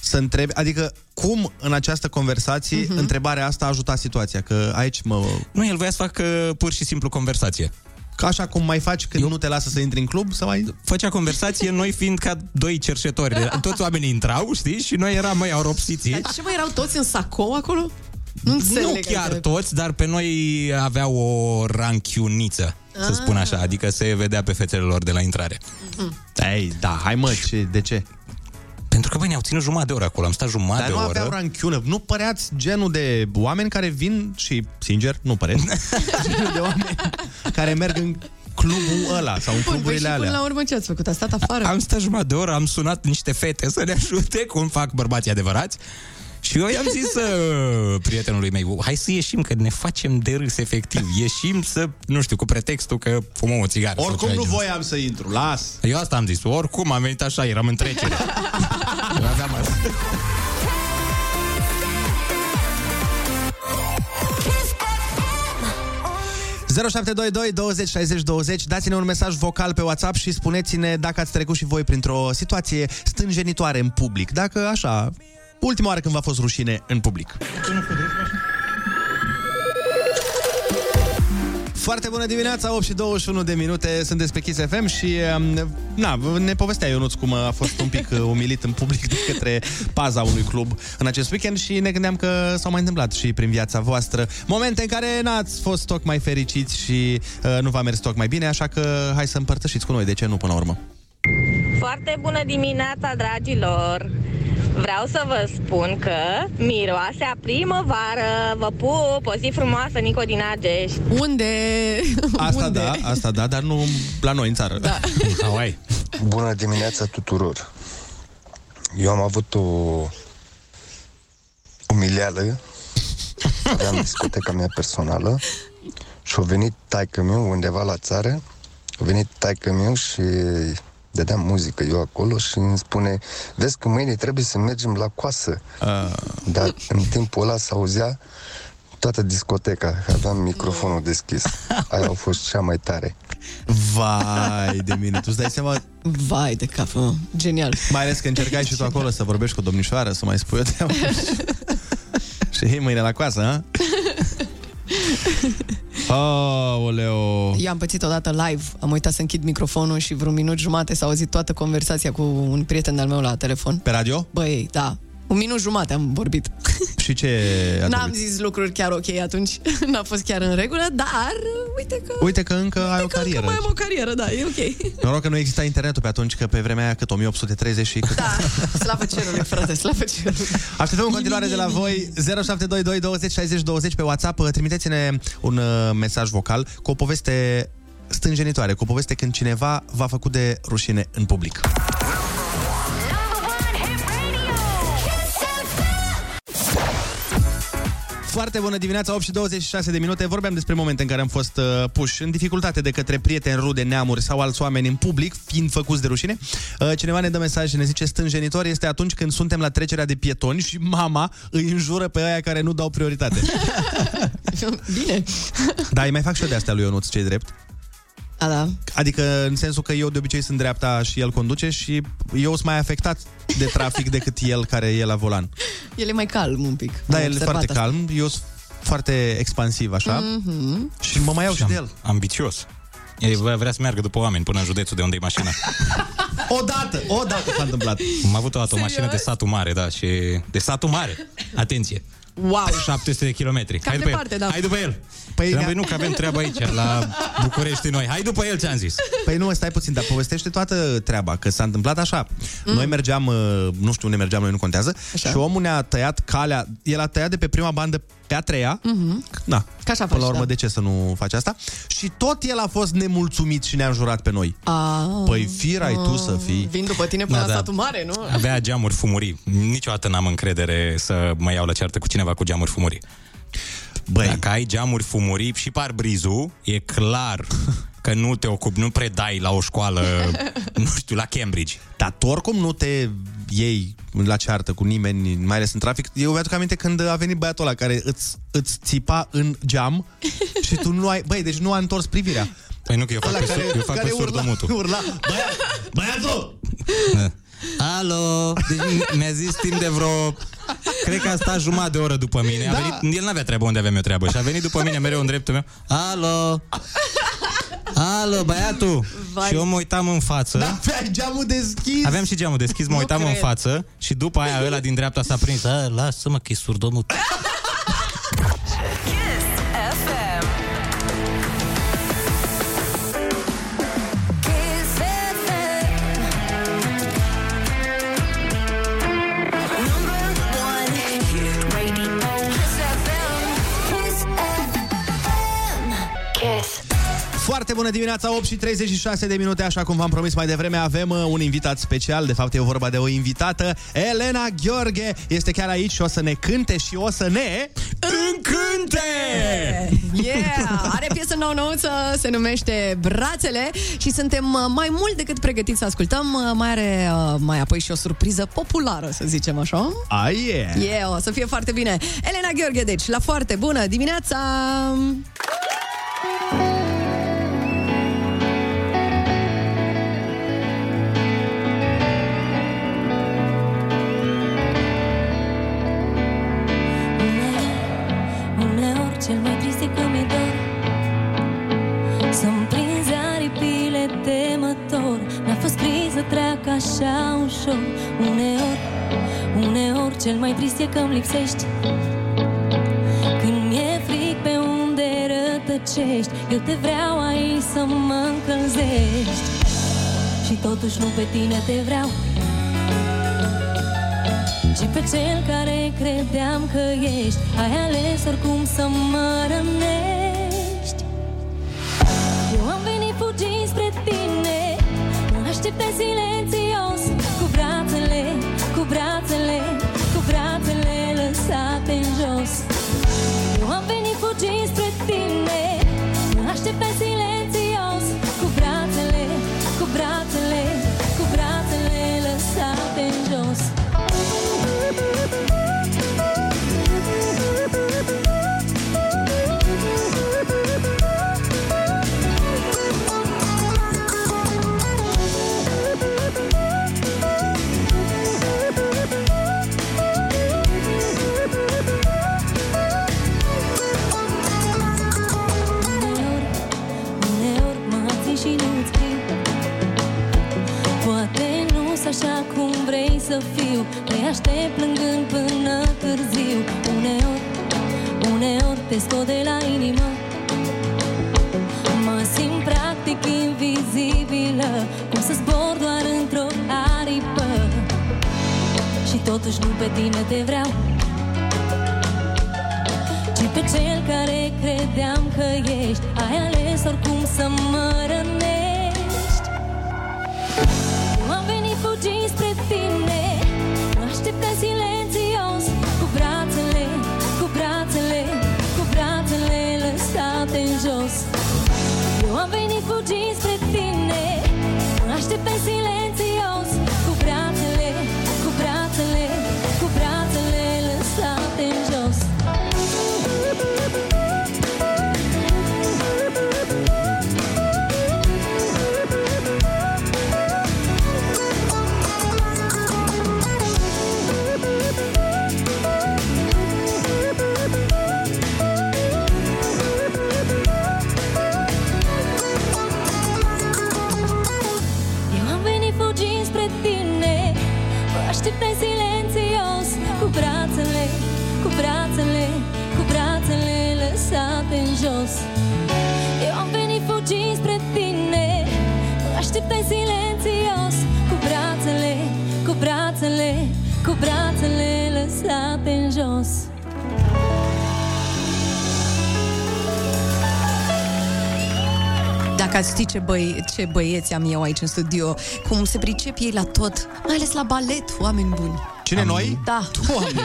să întrebi, adică cum în această conversație uh-huh. întrebarea asta a ajutat situația? Că aici mă... Nu, el voia să facă pur și simplu conversație. Ca așa cum mai faci când Eu... nu te lasă să intri în club, să mai... Făcea conversație, noi fiind ca doi cerșetori. Toți oamenii intrau, știi? Și noi eram mai auropsiții. Dar ce mai erau toți în sacou acolo? Nu, Nu înțeleg chiar adică- toți, dar pe noi aveau o ranchiuniță, să spun așa. Adică se vedea pe fețele lor de la intrare. Ei, da, hai mă, ce, de ce? Pentru că, băi, ne-au ținut jumătate de oră acolo. Am stat jumătate Dar de nu oră. aveau ranchiună. Nu păreați genul de oameni care vin și, sincer, nu păreți, genul de oameni care merg în clubul ăla sau în Bun, păi și cluburile până alea. la urmă ce ați făcut? A stat afară? Am stat jumătate de oră, am sunat niște fete să ne ajute cum fac bărbații adevărați. Și eu i-am zis uh, prietenului meu, hai să ieșim, că ne facem de râs efectiv. Ieșim să, nu știu, cu pretextul că fumăm o țigară. sau Oricum ceva nu de genul voiam să intru, las. Eu asta am zis, oricum am venit așa, eram în trecere. Eu aveam asta. 0722 20 60 20 Dați-ne un mesaj vocal pe WhatsApp și spuneți-ne dacă ați trecut și voi printr-o situație stânjenitoare în public. Dacă așa, ultima oară când v-a fost rușine în public. Foarte bună dimineața, 8 și 21 de minute, sunteți pe Kiss FM și um, na, ne povestea Ionuț cum a fost un pic uh, umilit în public de către paza unui club în acest weekend și ne gândeam că s-au mai întâmplat și prin viața voastră momente în care n-ați fost tocmai fericiți și uh, nu v-a mers tocmai bine, așa că hai să împărtășiți cu noi, de ce nu până la urmă. Foarte bună dimineața, dragilor! Vreau să vă spun că miroase a primăvară. Vă pup, o zi frumoasă, Nico din Argeș. Unde? Asta Unde? da, asta da, dar nu la noi în țară. Da. În Hawaii. Bună dimineața tuturor! Eu am avut o umileală, aveam discoteca mea personală și a venit taică meu undeva la țară, a venit taică meu și dădeam muzică eu acolo și îmi spune vezi că mâine trebuie să mergem la coasă. Uh. Dar în timpul ăla s-auzea toată discoteca, că aveam microfonul deschis. Aia a fost cea mai tare. Vai de mine, tu îți dai seama Vai de cap, mă. Genial. Mai ales că încercai și tu acolo să vorbești cu o domnișoară, să mai spui o treabă. și hei, mâine la coasă, ha? Aoleo. Eu am pățit odată live, am uitat să închid microfonul și vreun minut jumate s-a auzit toată conversația cu un prieten al meu la telefon. Pe radio? Băi, da. Un minut jumate am vorbit. Și ce a N-am trebuit? zis lucruri chiar ok atunci. N-a fost chiar în regulă, dar uite că... Uite că încă ai o carieră. Mai am o carieră, da, e ok. Noroc că nu exista internetul pe atunci, că pe vremea aia cât 1830 și cât... Da, slavă cerului, frate, slavă cerului. Așteptăm în continuare de la voi 0722 20 60 20 pe WhatsApp. Trimiteți-ne un uh, mesaj vocal cu o poveste stânjenitoare, cu o poveste când cineva v-a făcut de rușine în public. Foarte bună dimineața, 8 și 26 de minute. Vorbeam despre momente în care am fost uh, puși în dificultate de către prieteni, rude, neamuri sau alți oameni în public, fiind făcuți de rușine. Uh, cineva ne dă mesaj și ne zice stânjenitor este atunci când suntem la trecerea de pietoni și mama îi înjură pe aia care nu dau prioritate. Bine. da, îi mai fac și eu de astea lui Ionuț, ce drept. A, da. Adică în sensul că eu de obicei sunt dreapta și el conduce și eu sunt mai afectat de trafic decât el care e la volan. El e mai calm un pic. Da, Am el e observat foarte asta. calm, eu sunt foarte expansiv, așa. Mhm. Și mă mai iau și de el. Ambițios. El vrea vrea să meargă după oameni până în județul de unde e mașina. Odată, odată s-a întâmplat. Am avut o dată o Serios? mașină de satul mare, da, și... De satul mare. Atenție. Wow. 700 de kilometri. Cam Hai după departe, el. da. Hai după el. Păi, Păi, nu, că avem treabă aici, la București noi. Hai după el, ți-am zis. Păi nu, stai puțin, dar povestește toată treaba, că s-a întâmplat așa. Mm. Noi mergeam, uh, nu știu unde mergeam, noi nu contează, așa. și omul ne-a tăiat calea, el a tăiat de pe prima bandă pe a treia, Mhm. da, Ca așa până la faci, urmă da. de ce să nu faci asta? Și tot el a fost nemulțumit și ne-a înjurat pe noi. A, Păi firai tu să fii. Vin după tine până Da, la da. satul mare, nu? Avea geamuri fumurii. Niciodată n-am încredere să mă iau la ceartă cu cineva cu geamuri fumurii. Băi. Dacă ai geamuri fumurii și parbrizul, e clar că nu te ocupi, nu predai la o școală, nu știu, la Cambridge. Dar tu oricum nu te iei la ceartă cu nimeni, mai ales în trafic. Eu mi-aduc aminte când a venit băiatul ăla care îți, îți țipa în geam și tu nu ai... Băi, deci nu a întors privirea. Păi nu, că eu fac, Ăla pe, care- sur, eu fac care pe urla- surdomutul. Urla, băia, băiatul! Alo! Deci mi-a zis timp de vreo... Cred că a stat jumătate de oră după mine. A Da. venit, el n-avea treabă unde aveam eu treabă. Și a venit după mine mereu în dreptul meu. Alo! Alo, băiatul! Vai. Și eu mă uitam în față. Da, aveai geamul deschis! Aveam și geamul deschis, mă Nu uitam în cred. față și după aia ăla din dreapta s-a prins. A, lasă-mă că e surdomut. Foarte bună dimineața, 8 și 36 de minute, așa cum v-am promis mai devreme, avem uh, un invitat special, de fapt e vorba de o invitată, Elena Gheorghe, este chiar aici și o să ne cânte și o să ne... Încânte! Yeah! Are piesă nouă nouță, se numește Brațele și suntem uh, mai mult decât pregătiți să ascultăm. Uh, Mai are uh, mai apoi și o surpriză populară, să zicem așa. Ah, yeah! Yeah, o să fie foarte bine. Elena Gheorghe, deci, la foarte bună dimineața! Așa ușor. Uneori, uneori cel mai trist e că-mi lipsești. Când mi-e fric pe unde rătăcești? Eu te vreau aici să mă încălzești. Și totuși nu pe tine te vreau. Ci pe cel care credeam că ești. Ai ales oricum să mă rănești. Eu am venit fugind spre tine. Nu așteptai silențios venit fugind spre tine să fiu Te aștept plângând până târziu. Uneori, uneori te scot de la inimă. Mă simt practic invizibilă Cum să zbor doar într-o aripă. Și totuși nu pe tine te vreau ci pe cel care credeam că ești. Ai ales oricum să mă rănești jos. Eu am venit fugind spre tine Nu așteptai silențios Dacă ați ști ce, băi, ce băieți am eu aici în studio, cum se pricep ei la tot, mai ales la balet, oameni buni. Cine, noi? Da. Doamne!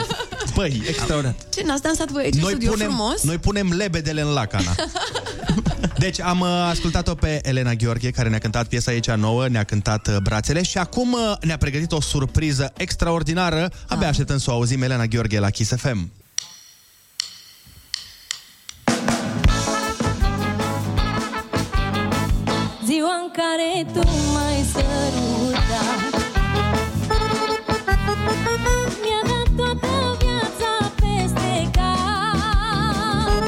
Băi, extraordinar. Ce, n-ați dansat voi aici în Noi studio punem, frumos? noi punem lebedele în lac, Ana. Deci am uh, ascultat-o pe Elena Gheorghe, care ne-a cântat piesa aici nouă, ne-a cântat uh, brațele și acum uh, ne-a pregătit o surpriză extraordinară. Abia așteptăm să o auzim Elena Gheorghe la Kiss FM. Care tu m-ai sărutat. Mi-a dat toată viața peste cap.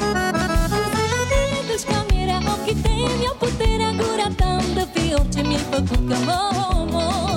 Buzele dulci ca mierea, ochii tăi mi-au puterea Gura ta-mi dă fi orice mi-ai făcut că mă omori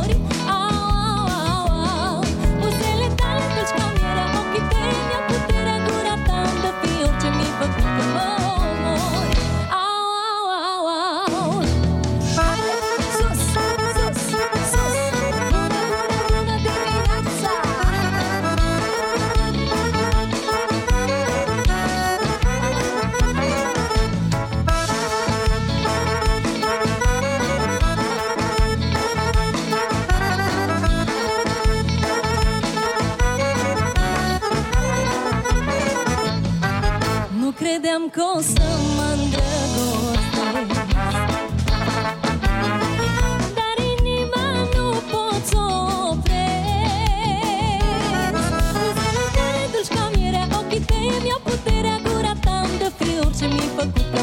credeam că o să mă îndrăgostesc Dar inima nu pot să o opresc. Buzele tale dulci ca mierea Ochii tăi mi-au puterea Gura ta-mi dă fi orice mi-ai făcut că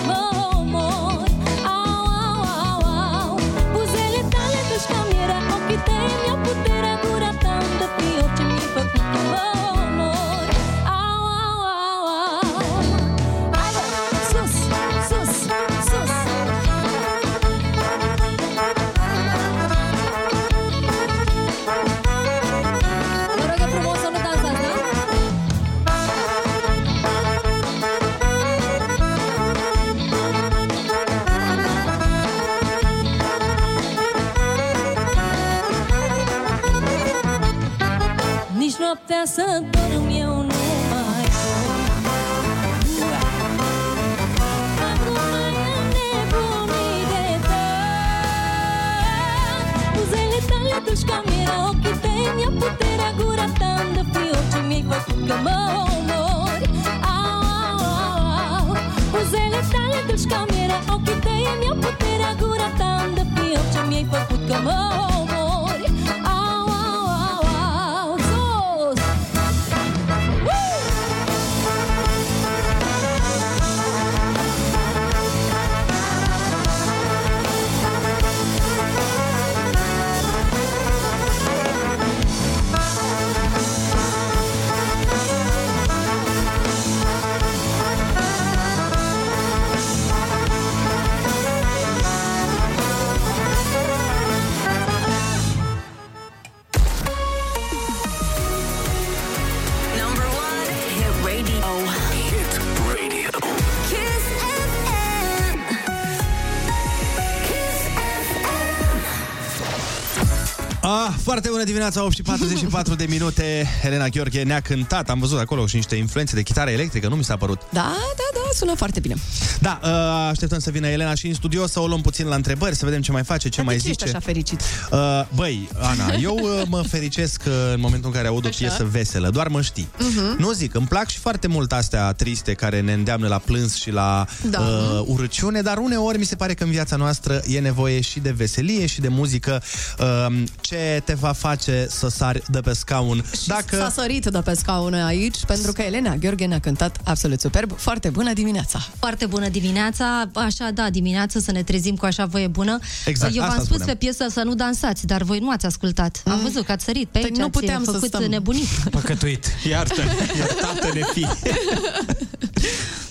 Ah, foarte bună dimineața, 8 și 44 de minute. Elena Gheorghe ne-a cântat, am văzut acolo și niște influențe de chitară electrică, nu mi s-a părut. Da, da, da, sună foarte bine. Da, uh, așteptăm să vină Elena și în studio să o luăm puțin la întrebări, să vedem ce mai face, ce Dar mai de ce zice. ești așa fericit? Uh, băi, Ana, eu uh, mă fericesc uh, în momentul în care aud o Așa? piesă veselă, doar mă știi. Mhm. Nu zic, îmi plac și foarte mult astea triste care ne îndeamnă la plâns și la Da. uh, urăciune, dar uneori mi se pare că în viața noastră e nevoie și de veselie și de muzică uh, ce te va face să sari de pe scaun. Dacă... S-a sărit de pe scaun aici, pentru că Elena Gheorghe ne-a cântat absolut superb. Foarte bună dimineața! Foarte bună dimineața, așa da, dimineața să ne trezim cu așa voie bună. Exact, Eu v-am asta spus spuneam. pe piesă să nu dansați, dar voi nu ați ascultat. Am văzut că ați sărit pe Păi aici, nu ați puteam să făcut stăm. nebunit. Păcătuit. Iartă. Iertată-ne fi.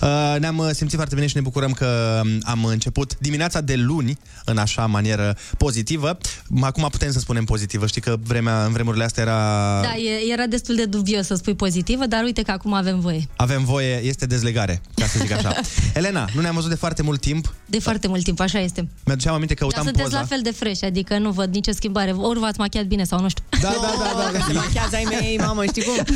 Uh, ne-am uh, simțit foarte bine și ne bucurăm că um, am început dimineața de luni în așa manieră pozitivă. Acum putem să spunem pozitivă. Știi că vremea, în vremurile astea era... Da, e, era destul de dubios să spui pozitivă, dar uite că acum avem voie. Avem voie, este dezlegare, ca să zic așa. Elena, nu ne-am văzut de foarte mult timp. De foarte mult timp, așa este. Mi-aduceam aminte că Dar căutam sunteți poza. la fel de fresh, adică nu văd nicio schimbare. Ori v-ați machiat bine sau nu știu. Da, da, da, da. Se machează ai mei, mamă, știi cum?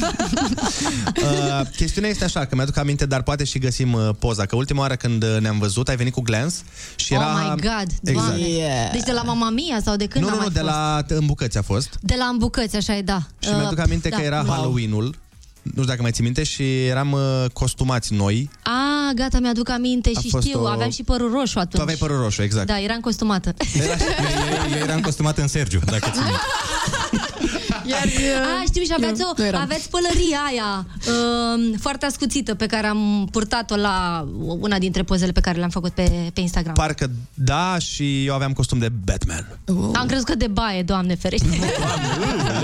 Uh, chestiunea este așa, că mi-aduc aminte, dar poate și găsim uh, poza. Că ultima oară când uh, ne-am văzut, ai venit cu Glans și era... Oh my god, Exact. doamne. Deci de la Mama Mia sau de când Nu, am nu, nu, mai de fost? la în bucăți a fost. De la Îmbucăți, așa e, da. Și mi-aduc aminte că era Halloween-ul. Nu știu dacă mai ții minte și eram uh, costumați noi. A, gata, mi-aduc aminte A și fost știu, o- aveam și părul roșu atunci. Tu aveai părul roșu, exact. Da, eram costumată. Eu eram costumat în Sergiu, dacă ți Iar, A, știu și aveți, eu o, nu eram. aveți pălăria aia um, foarte ascuțită pe care am purtat-o la una dintre pozele pe care le-am făcut pe, pe Instagram. Parcă da și eu aveam costum de Batman. Am crezut că de baie, doamne ferește.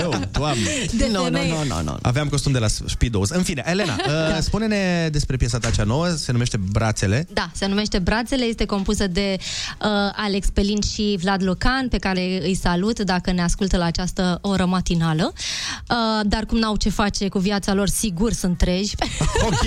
Doamne, doamne. De Nu, nu, femeie. nu, nu, nu. Aveam costum de la Speedos. În fine, Elena, uh, spune-ne despre piesa ta cea nouă, se numește Brațele. Da, se numește Brațele, este compusă de uh, Alex Pelin și Vlad Lucan, pe care îi salut dacă ne ascultă la această oră matinală. Uh, dar cum n-au ce face cu viața lor, sigur sunt treji. Ok.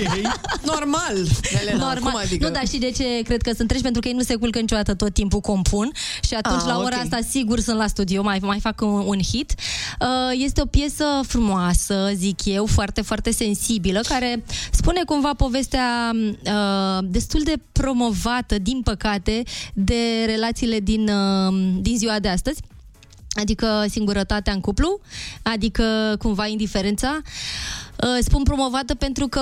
Normal, Elena, Normal. cum adică? Nu, dar și de ce cred că sunt treji? Pentru că ei nu se culcă niciodată tot timpul compun și atunci Ah, la ora ok. asta sigur sunt la studio, mai, mai fac un, un hit. Uh, este o piesă frumoasă, zic eu, foarte, foarte sensibilă, care spune cumva povestea uh, destul de promovată, din păcate, de relațiile din, uh, din ziua de astăzi. Adică singurătatea în cuplu, adică cumva indiferența. Uh, Spun promovată pentru că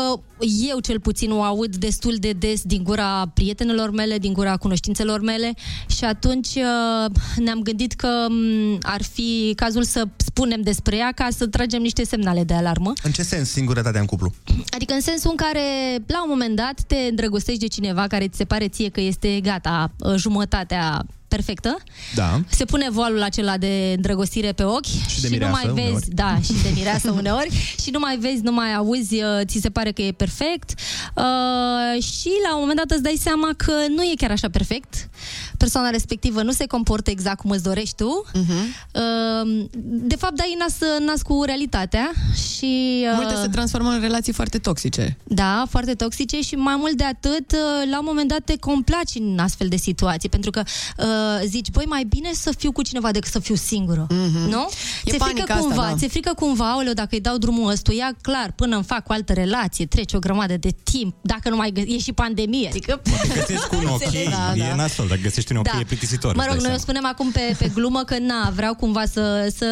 eu cel puțin o aud destul de des din gura prietenilor mele, din gura cunoștințelor mele și atunci uh, ne-am gândit că m, ar fi cazul să spunem despre ea ca să tragem niște semnale de alarmă. În ce sens singurătatea în cuplu? Adică în sensul în care la un moment dat te îndrăgostești de cineva care ți se pare ție că este gata, uh, jumătatea perfectă Da. se pune voalul acela de îndrăgostire pe ochi Și de nu mireasă mai vezi, uneori. da, și de mireasă uneori și nu mai vezi, nu mai auzi, uh, ți se pare că e perfect uh, și la un moment dat îți dai seama că nu e chiar așa perfect persoana respectivă nu se comportă exact cum îți dorești tu. Uh, de fapt, dai nas, nas cu realitatea și... uh, Multe se transformă în relații foarte toxice. Da, foarte toxice și mai mult de atât, uh, la un moment dat te complaci în astfel de situații, pentru că uh, zici, băi, mai bine să fiu cu cineva decât să fiu singură, Mhm. nu? E ți-e frică panica asta, cumva, da. ți-e frică cumva, aoleu, dacă îi dau drumul ăstuia, clar, până îmi fac o altă relație, trece o grămadă de timp, dacă nu mai gă- e și pandemie, adică... Găsești un ok, Înțelegi? e nasol, dacă găsești un ok, e plictisitor. Mă îți rog, dai noi o seama. spunem acum pe, pe glumă că na, vreau cumva să, să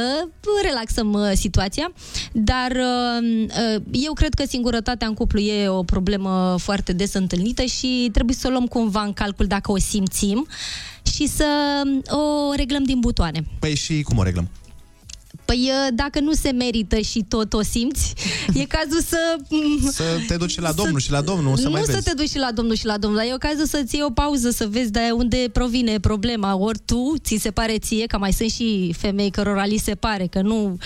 relaxăm uh, situația, dar uh, uh, eu cred că singurătatea în cuplu e o problemă foarte des întâlnită și trebuie să o luăm cumva în calcul dacă o simțim și să um, o reglăm din butoane. Păi și cum o reglăm? Păi uh, dacă nu se merită și tot o simți, e cazul să... Să te duci la domnul și la domnul, să nu mai să vezi. te duci și la domnul și la domnul, dar e ocazia să-ți iei o pauză, să vezi de unde provine problema. Ori tu, ți se pare ție, că mai sunt și femei cărora li se pare că nu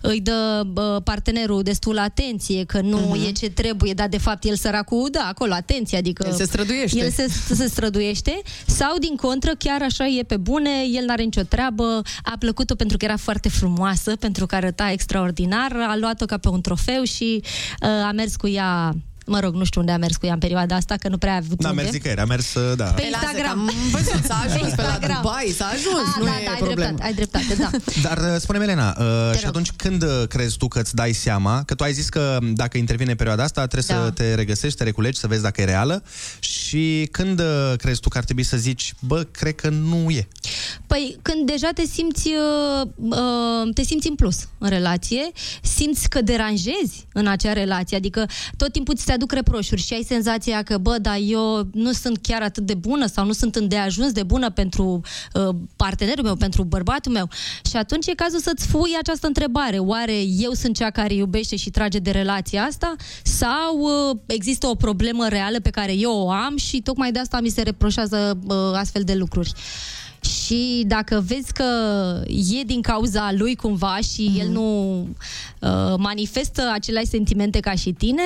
îi dă bă, partenerul destul atenție, că nu Mhm. uh-huh. e ce trebuie, dar de fapt el săracul, da, acolo atenție, adică... El se străduiește. El se, se străduiește sau din contră, chiar așa e pe bune, el n-are nicio treabă, a plăcut-o pentru că era foarte frumoasă, pentru că arăta extraordinar, a luat-o ca pe un trofeu și uh, a mers cu ea Mă rog, nu știu unde a mers cu ea în perioada asta, că nu prea a avut N-a unde. mers nicăieri, a mers, da. Pe Păi lasă Instagram. că am văzut, s-a ajuns pe la Instagram. Dubai, s-a ajuns, Ah, nu da, e da, ai problemă. dreptate, ai dreptate, da. Dar uh, spune-mi, Elena, uh, și atunci când uh, crezi tu că îți dai seama, că tu ai zis că m, dacă intervine perioada asta, trebuie Da. să te regăsești, te reculegi, să vezi dacă e reală și când uh, crezi tu că ar trebui să zici, bă, cred că nu e. Păi când deja te simți, uh, uh, te simți în plus în relație, simți că deranjezi în acea relație, adică tot timpul ți se aduc reproșuri și ai senzația că, bă, dar eu nu sunt chiar atât de bună sau nu sunt îndeajuns de bună pentru uh, partenerul meu, pentru bărbatul meu. Și atunci e cazul să-ți fui această întrebare. Oare eu sunt cea care iubește și trage de relația asta? Sau uh, există o problemă reală pe care eu o am și tocmai de asta mi se reproșează uh, astfel de lucruri? Și dacă vezi că e din cauza lui cumva și Mhm. el nu uh, manifestă aceleași sentimente ca și tine,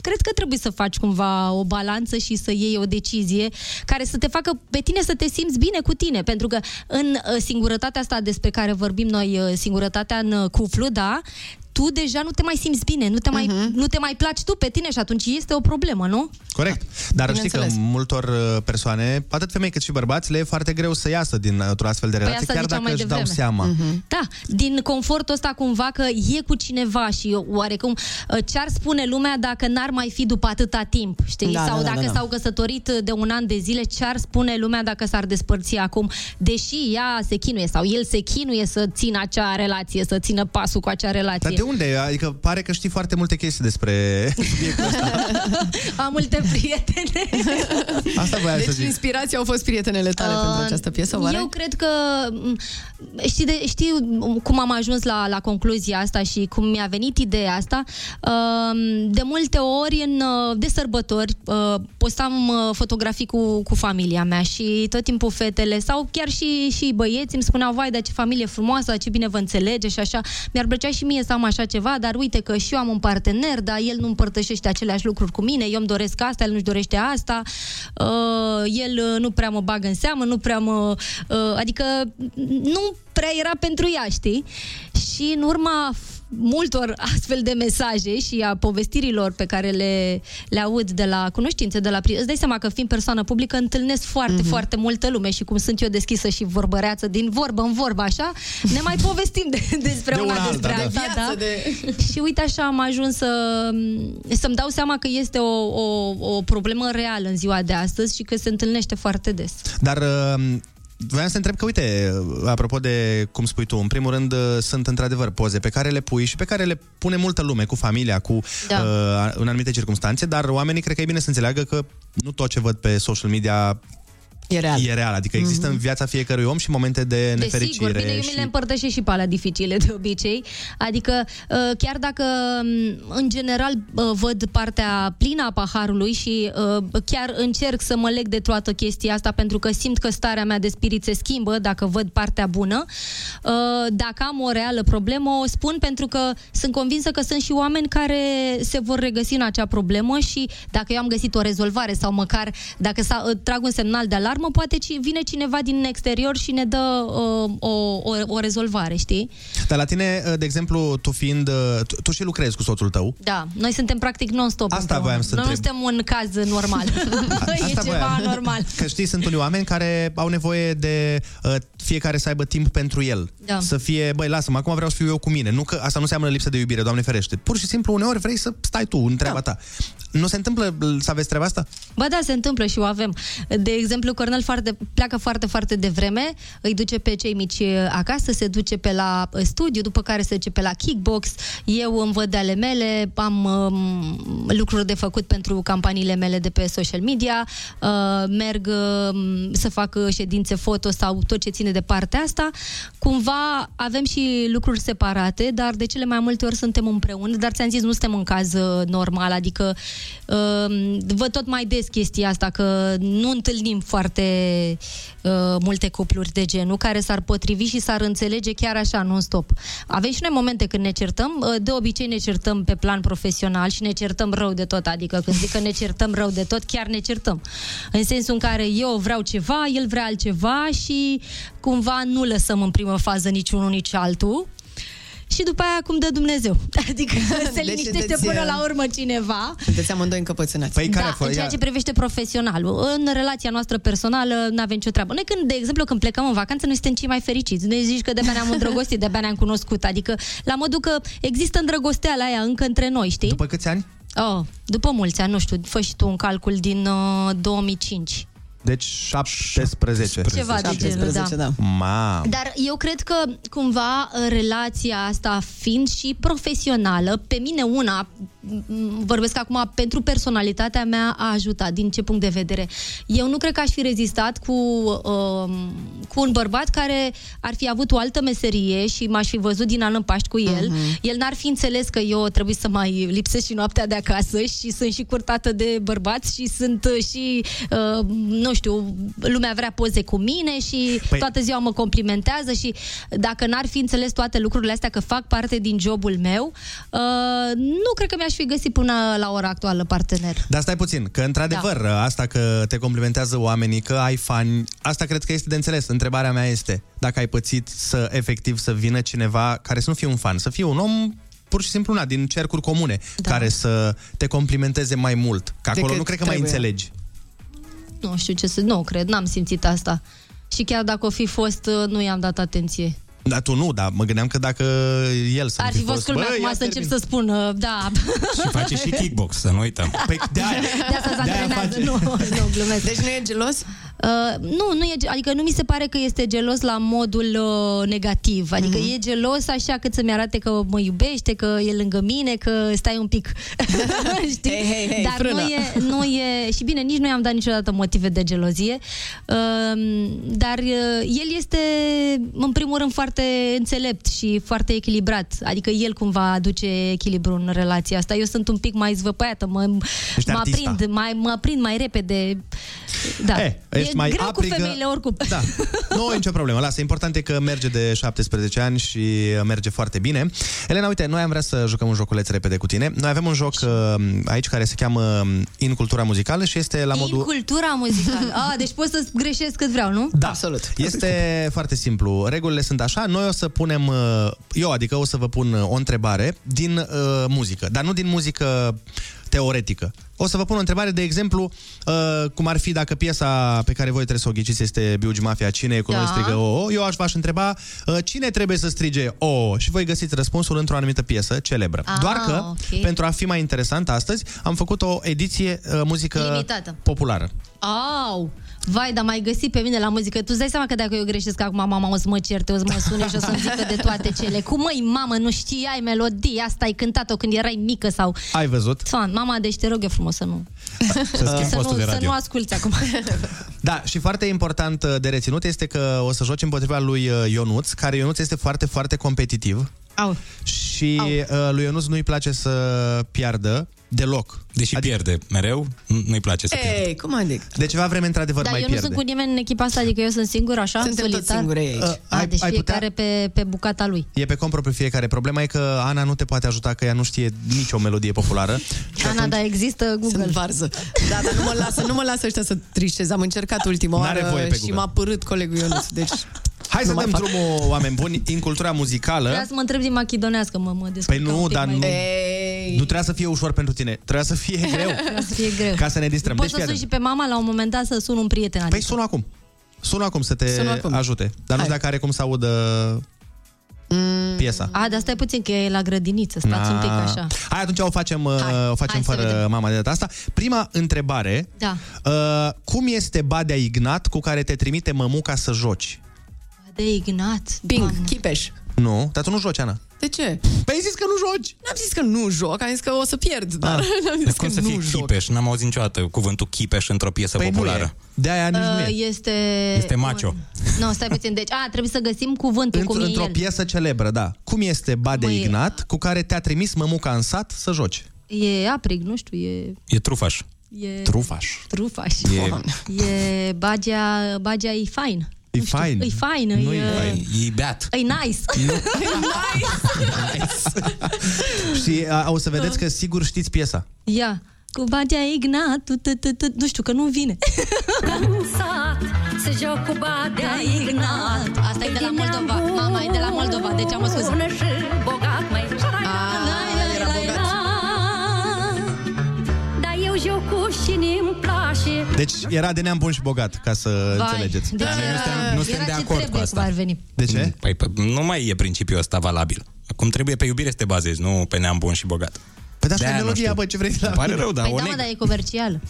cred că trebuie să faci cumva o balanță și să iei o decizie care să te facă pe tine să te simți bine cu tine. Pentru că în uh, singurătatea asta despre care vorbim noi, uh, singurătatea în uh, cuplu, da, tu deja nu te mai simți bine, nu te, mai, Mhm. nu te mai placi tu pe tine și atunci este o problemă, nu? Corect. Dar știi că Bineînțeles. multor uh, persoane, atât femei cât și bărbați, le e foarte greu să iasă din uh, o astfel de Păi relație, asta chiar ziceam dacă mai își dau devreme. seama. Da, din confortul ăsta cumva că e cu cineva și oarecum uh, ce-ar spune lumea dacă n-ar mai fi după atâta timp, știi? Da, sau da, da, dacă da, da. s-au căsătorit de un an de zile, ce-ar spune lumea dacă s-ar despărți acum, deși ea se chinuie sau el se chinuie să țină acea relație, să țină pasul cu acea relație. Dar de unde? Adică pare că știi foarte multe chestii despre subiectul ăsta. Am multe prietene. Asta voiam să Deci zic. inspirația au fost prietenele tale Uh, pentru această piesă, oare? Eu cred că m, știi, de, știi cum am ajuns la, la concluzia asta și cum mi-a venit ideea asta. Um, De multe ori în, uh, de sărbători uh, postam uh, fotografii cu, cu familia mea și tot timpul fetele sau chiar și, și băieții îmi spuneau, vai, dar ce familie frumoasă, ce bine vă înțelege și așa. Mi-ar plăcea și mie să am așa ceva, dar uite că și eu am un partener, dar el nu împărtășește aceleași lucruri cu mine, eu îmi doresc asta, el nu-și dorește asta, uh, el uh, nu prea mă bagă în seamă, nu prea mă... Uh, adică nu prea era pentru ea, știi? Și în urma f- multor astfel de mesaje și a povestirilor pe care le, le aud de la cunoștințe, de la pri- îți dai seama că fiind persoană publică întâlnesc foarte, mm-hmm. foarte multă lume și cum sunt eu deschisă și vorbăreață din vorbă în vorbă, așa, ne mai povestim de, despre De una, una alta, despre da. alta, De da. viață, de... Și uite așa am ajuns să, să-mi dau seama că este o, o, o problemă reală în ziua de astăzi și că se întâlnește foarte des. Dar uh, voiam să întreb că, uite, apropo de cum spui tu, în primul rând uh, sunt într-adevăr poze pe care le pui și pe care le pune multă lume, cu familia, cu Da. uh, în anumite circunstanțe, dar oamenii cred că e bine să înțeleagă că nu tot ce văd pe social media E real. e real. Adică există Mhm. în viața fiecărui om și momente de nefericire. Desigur, bine, eu mi și... le împărtășesc și pe alea dificile de obicei. Adică, uh, chiar dacă m, în general uh, văd partea plină a paharului și uh, chiar încerc să mă leg de toată chestia asta pentru că simt că starea mea de spirit se schimbă dacă văd partea bună. Uh, Dacă am o reală problemă, o spun pentru că sunt convinsă că sunt și oameni care se vor regăsi în acea problemă și dacă eu am găsit o rezolvare sau măcar dacă sa, trag un semnal de alarmă, urmă poate ci- vine cineva din exterior și ne dă uh, o, o, o rezolvare, știi? Dar la tine, de exemplu, tu fiind... Tu, tu și lucrezi cu soțul tău. Da, noi suntem practic non-stop Asta împreună. voiam să Noi nu întreb. suntem un caz normal. e Asta ceva voiam. normal. Că știi, sunt unii oameni care au nevoie de uh, fiecare să aibă timp pentru el. Da. Să fie, băi, lasă-mă, acum vreau să fiu eu cu mine. Nu că asta nu înseamnă lipsă de iubire, Doamne ferește. Pur și simplu, uneori vrei să stai tu în treaba da. ta. Nu se întâmplă să aveți treaba asta? Ba da, se întâmplă și o avem. De exemplu, Cornel foarte, pleacă foarte, foarte devreme, îi duce pe cei mici uh, acasă, se duce pe la uh, studiu, după care se duce pe la kickbox. Eu îmi văd de ale mele, am um, lucruri de făcut pentru campaniile mele de pe social media, uh, merg uh, să fac uh, ședințe foto sau tot ce ține de partea asta. Cumva avem și lucruri separate, dar de cele mai multe ori suntem împreună, dar ți-am zis, nu suntem în caz uh, normal, adică uh, văd tot mai des chestia asta, că nu întâlnim foarte uh, multe cupluri de genul care s-ar potrivi și s-ar înțelege chiar așa, non-stop. Avem și noi momente când ne certăm, uh, de obicei ne certăm pe plan profesional și ne certăm rău de tot, adică când zic că ne certăm rău de tot, chiar ne certăm. În sensul în care eu vreau ceva, el vrea altceva și cumva nu lăsăm în primă fază niciunul, nici altul. Și după aia cum dă Dumnezeu. Adică se Deci liniștește sunteți, până uh, la urmă cineva. Sunteți amândoi încăpățânați. Păi da, în ceea ce privește profesionalul. În relația noastră personală nu avem nicio treabă. Noi când, de exemplu, când plecăm în vacanță, noi suntem cei mai fericiți. Noi zici că de-abia ne-am îndrăgostit, de-abia ne-am cunoscut. Adică la modul că există îndrăgosteala aia încă între noi, știi? După câți ani? Oh, după mulți ani, nu știu, fă și tu un calcul din uh, 2005. Deci 17. Ceva de genul, da. Ma. Dar eu cred că cumva relația asta fiind și profesională, pe mine una, m- vorbesc acum pentru personalitatea mea, a ajutat. Din ce punct de vedere? Eu nu cred că aș fi rezistat cu, um, cu un bărbat care ar fi avut o altă meserie și m-aș fi văzut din an în Paști cu el. Mhm. El n-ar fi înțeles că eu trebuie să mai lipsesc și noaptea de acasă și sunt și curtată de bărbați și sunt uh, și, uh, nu știu, lumea vrea poze cu mine și Păi- păi... toată ziua mă complimentează și dacă n-ar fi înțeles toate lucrurile astea că fac parte din jobul meu, uh, nu cred că mi-aș fi găsit până la ora actuală partener. Dar stai puțin, că într-adevăr, da. asta că te complimentează oamenii, că ai fani, asta cred că este de înțeles. Întrebarea mea este, dacă ai pățit să efectiv să vină cineva care să nu fie un fan, să fie un om pur și simplu una din cercuri comune, da. care să te complimenteze mai mult. Că acolo Decât nu cred că mai trebuie. înțelegi. Nu știu ce să... Nu, cred, n-am simțit asta. Și chiar dacă o fi fost, uh, nu i-am dat atenție. Dar tu nu, dar mă gândeam că dacă el să Ar fi fost culmea acum să încep să spun, uh, da. Și face și kickbox, să nu uităm. Păi de aia. De asta se antrenează. Nu, nu, glumesc. Deci nu e gelos? Uh, nu, nu e, ge- adică nu mi se pare că este gelos la modul uh, negativ. Adică Mhm. mm-hmm. e gelos așa cât să-mi arate că mă iubește, că e lângă mine, că stai un pic. Știi? Hei, hei, hei, Dar frână. nu e, nu e... Și bine, nici nu i-am dat niciodată motive de gelozie. Uh, dar uh, el este, în primul rând, foarte înțelept și foarte echilibrat. Adică el cumva aduce echilibru în relația asta. Eu sunt un pic mai zvăpăiată, mă, Ești mă artista. aprind, mai, mă aprind mai repede. Da. E, ești mai greu aprigă. cu femeile oricum. Da, nu e nicio problemă. Lasă, important e că merge de 17 ani și merge foarte bine. Elena, uite, noi am vrea să jucăm un joculeț repede cu tine. Noi avem un joc uh, aici care se cheamă In Cultura Muzicală și este la În modul... cultura muzicală. Ah, deci pot să greșesc cât vreau, nu? Da, Absolut. Este foarte simplu. Regulile sunt așa. Noi o să punem, uh, eu adică o să vă pun uh, o întrebare din uh, muzică, dar nu din muzică teoretică. O să vă pun o întrebare, de exemplu, uh, cum ar fi dacă piesa pe care voi trebuie să o ghiciți este Biugi Mafia, cine e cu noi Da. strigă o, eu aș v-aș întreba uh, cine trebuie să strige o și voi găsiți răspunsul într-o anumită piesă celebră. Ah, Doar că, ok. pentru a fi mai interesant astăzi, am făcut o ediție uh, muzică Limitată. populară. Au! Vai, dar mai găsi pe mine la muzică. Tu îți dai seama că dacă eu greșesc acum, mama o să mă certe, o să mă sune și o să-mi zică de toate cele. Cum măi, mamă, nu știai melodia asta, ai cântat-o când erai mică sau... Ai văzut? Fan, mama, deci te rog eu frumos să nu... Să schimbi să, postul nu de să radio. nu asculti acum. Da, și foarte important uh, de reținut este că o să joci împotriva lui uh, Ionuț, care Ionuț este foarte, foarte competitiv Au. și uh, lui Ionuț nu-i place să piardă deloc. Deși adică... pierde mereu, nu- nu-i place să pierde. Ei, cum adică? De ceva vreme, într-adevăr, Dar mai eu nu pierde. sunt cu nimeni în echipa asta, adică eu sunt singur așa, Suntem toți solitar. singuri aici. Uh, A, ai- deci ai putea- fiecare pe, pe bucata lui. E pe cont propriu fiecare. Problema e că Ana nu te poate ajuta, că ea nu știe nicio melodie populară. Ana, dar există Google. Sunt varză. Da, dar nu mă lasă, nu mă lasă ăștia să trișez. Am încercat ultima N-are oară voie pe și Google. m-a părât colegul Ionuț. Deci Hai să Nu mai dăm fac. drumul, oameni buni, în cultura muzicală. Vreau să mă întreb din machidonească, mă, mă descurc Păi nu, un pic dar mai nu, bine. nu trebuia să fie ușor pentru tine. Trebuia să fie greu. Trebuia să fie greu. Ca să ne distrăm. Poți Deci, să fii sun atent. și pe mama la un moment dat să sun un prieten. Păi Adică. sună acum. Sună acum să te Sună acum. ajute. Dar nu știu dacă are cum să audă Mm. piesa. A, dar stai puțin că e la grădiniță, stați un pic Na. așa. Hai, atunci o facem, uh, o facem hai să fără vedem. mama de data asta. Prima întrebare. Da. Uh, cum este Badea Ignat cu care te trimite mămuca să joci? De Ignat. Ping, Chipeș. Nu, dar tu nu joci, Ana. De ce? Păi ai zis că nu joci. N-am zis că nu joc, am zis că o să pierd, dar Ah. n-am zis Dar că cum să nu fie joc. chipeș? N-am auzit niciodată cuvântul chipeș într-o piesă Păi nu populară. e. De aia nici nu Uh, e. este... Este macho. Nu, stai puțin. Deci, a, trebuie să găsim cuvântul, cum Într- e într-o el. piesă celebră, da. Cum este Badea Măi, Ignat cu care te-a trimis mămuca în sat să joci? E aprig, nu știu, e... E trufaș. e Trufaș. Trufaș. E- E bagea, bagea e fain. E Nu știu, fain. E fain, Nu e... e fain. E beat. E nice. Și a, o să vedeți că sigur știți piesa. Ia. Cu bagea Ignat, tu, tu, tu, tu, nu știu, că nu vine. Se joc cu badea Ignat Asta e de la Moldova. Mama e de la Moldova, deci am spus. Bună și bogat, mai Dar eu joc cu și îmi place Deci era de neam bun și bogat, ca să Vai, înțelegeți. Deci Dar noi nu era, suntem- nu suntem era de ce acord cu trebuie asta. cum ar veni. De ce? Păi păi, nu mai e principiul ăsta valabil. Acum trebuie pe iubire să te bazezi, nu pe neam bun și bogat. Păi dar asta e De-aia nu melodia, știu. bă, ce vrei de la Îmi pare mine? rău, dar Păi o da, mă, neg. dar e comercial.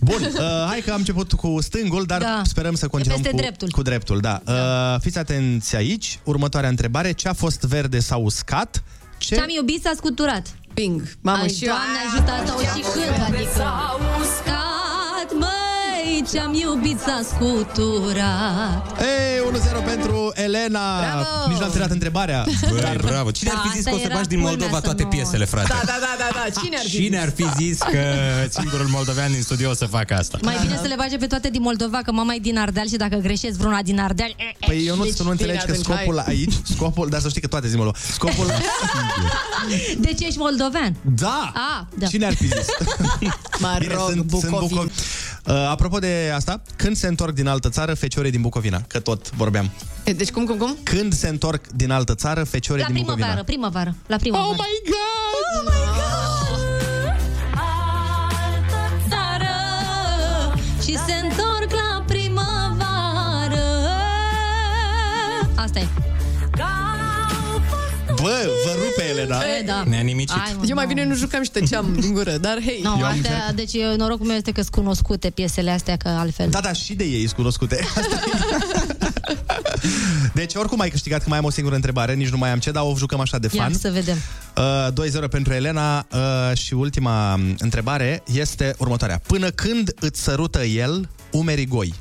Bun, uh, hai că am început cu stângul, dar Da. sperăm să continuăm peste cu dreptul. cu dreptul. Da. Uh, fiți atenți aici. Următoarea întrebare. Ce a fost verde sau uscat? Ce... Ce-am iubit s-a scuturat. Ping. Mamă, Ai, și eu... Doamne, ajută asta o și cânt, adică... Uscat, măi, ce-am iubit s-a scuturat. Ei, 1-0 pentru Elena. Bravo! Nici n-am terminat întrebarea. Băi, bravo. Cine ar Da, fi zis asta că o să era bagi din culmea Moldova să toate nu- piesele, frate? Da, da, da, da, da. Cine ar fi? Cine ar fi zis că singurul moldovean din studio o să facă asta? Mai bine să le bage pe toate din Moldova, că mama e din Ardeal și dacă greșesc vreuna din Ardeal... e, e, Păi eu nu, deci, tu nu înțelegi că bine, atunci, scopul aici, scopul, dar să știi că toate zi Scopul... Deci ești moldovean. Da! A, da. Cine ar fi zis? Mă Bine, rog, sunt, sunt Bucovin. Bucov... Uh, apropo de asta, când se întorc din altă țară feciorii din Bucovina? Că tot vorbeam. Deci cum, cum, cum? Când se întorc din altă țară feciorii La din Bucovina? primăvară, primăvară. La primăvară. Oh my god! Oh my god! Bă, vă rupe Elena! E, da. Ne-a nimicit. Hai, mă, Eu mai nu. bine nu jucam și tăceam din gură, dar hei. Nu, Eu am astea, încercat. deci eu- norocul meu este că sunt cunoscute piesele astea, că altfel. Da, da, și de ei sunt cunoscute. Asta e. deci, oricum ai câștigat, că mai am o singură întrebare, nici nu mai am ce, dar o jucăm așa de Ia fan. să vedem. Uh, 2-0 pentru Elena uh, și ultima um, întrebare este următoarea. Până când îți sărută el umerii goi?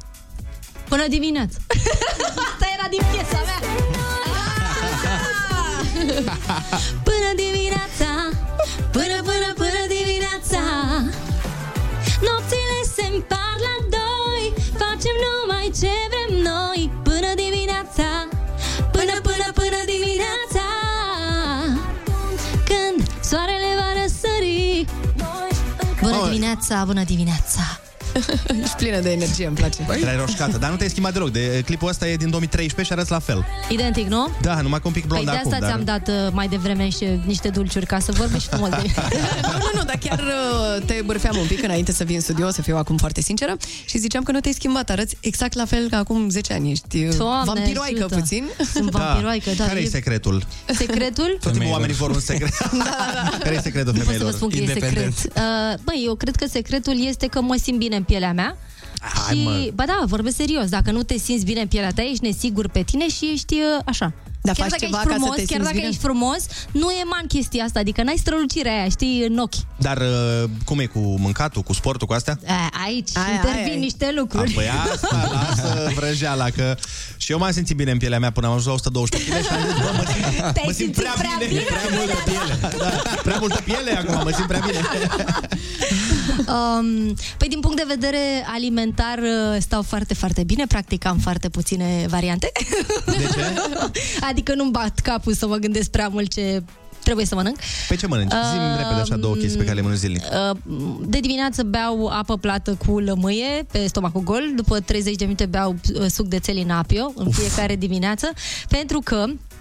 Până dimineața. Asta era din piesa mea. Până dimineața, până, până, până dimineața. Nopțile se împart la doi Facem numai ce vrem noi. Până dimineața, până, până, până dimineața. Când soarele va răsări. Bună Mamă. dimineața, bună dimineața Ești plină de energie, îmi place. Băi? Erai roșcată, dar nu te-ai schimbat deloc. De, clipul ăsta e din 2013 și arăți la fel. Identic, nu? Da, numai cu un pic Păi blond de acum. asta dar... ți-am dat uh, mai devreme și niște dulciuri ca să vorbești frumos de nu, nu, nu, dar chiar uh, te bârfeam un pic înainte să vin în studio, să fiu acum foarte sinceră și ziceam că nu te-ai schimbat, arăți exact la fel ca acum 10 ani. Ești uh, Doamne, vampiroaică ajută. puțin. Sunt vampiroaică, da. Care e e secretul? secretul? Tot timpul Femeilor. oamenii vor un secret. Care e secretul Nu pot să femeilor? vă spun că e secret. Independent. Uh, băi, eu cred că secretul este că mă simt bine în pielea mea. Hai, și, mă. ba da, vorbesc serios. Dacă nu te simți bine în pielea ta, ești nesigur pe tine și ești uh, așa. Dar chiar faci dacă ceva ești ca să frumos, te chiar simți dacă bine? ești frumos, nu e man chestia asta, adică n-ai strălucirea aia, știi, în ochi. Dar uh, cum e cu mâncatul, cu sportul, cu astea? A, aici Aia, intervin aia e. niște A, lucruri. păi asta, lasă vrăjeala, că și eu m-am simțit bine în pielea mea până am ajuns la 112 kg și am zis, bă, mă simt, Te-ai mă simt simțit prea, prea bine, bine? prea multă piele. Da, prea multă piele acum, mă simt prea bine. Um, păi din punct de vedere alimentar uh, stau foarte, foarte bine, practic am foarte puține variante. De ce? adică nu-mi bat capul să mă gândesc prea mult ce trebuie să mănânc. Pe ce mănânci? Zi-mi Um, repede așa două chestii pe care le mănânci zilnic. Uh, De dimineață beau apă plată cu lămâie pe stomacul gol, după 30 de minute beau uh, suc de țelin apio în fiecare dimineață, pentru că Uh,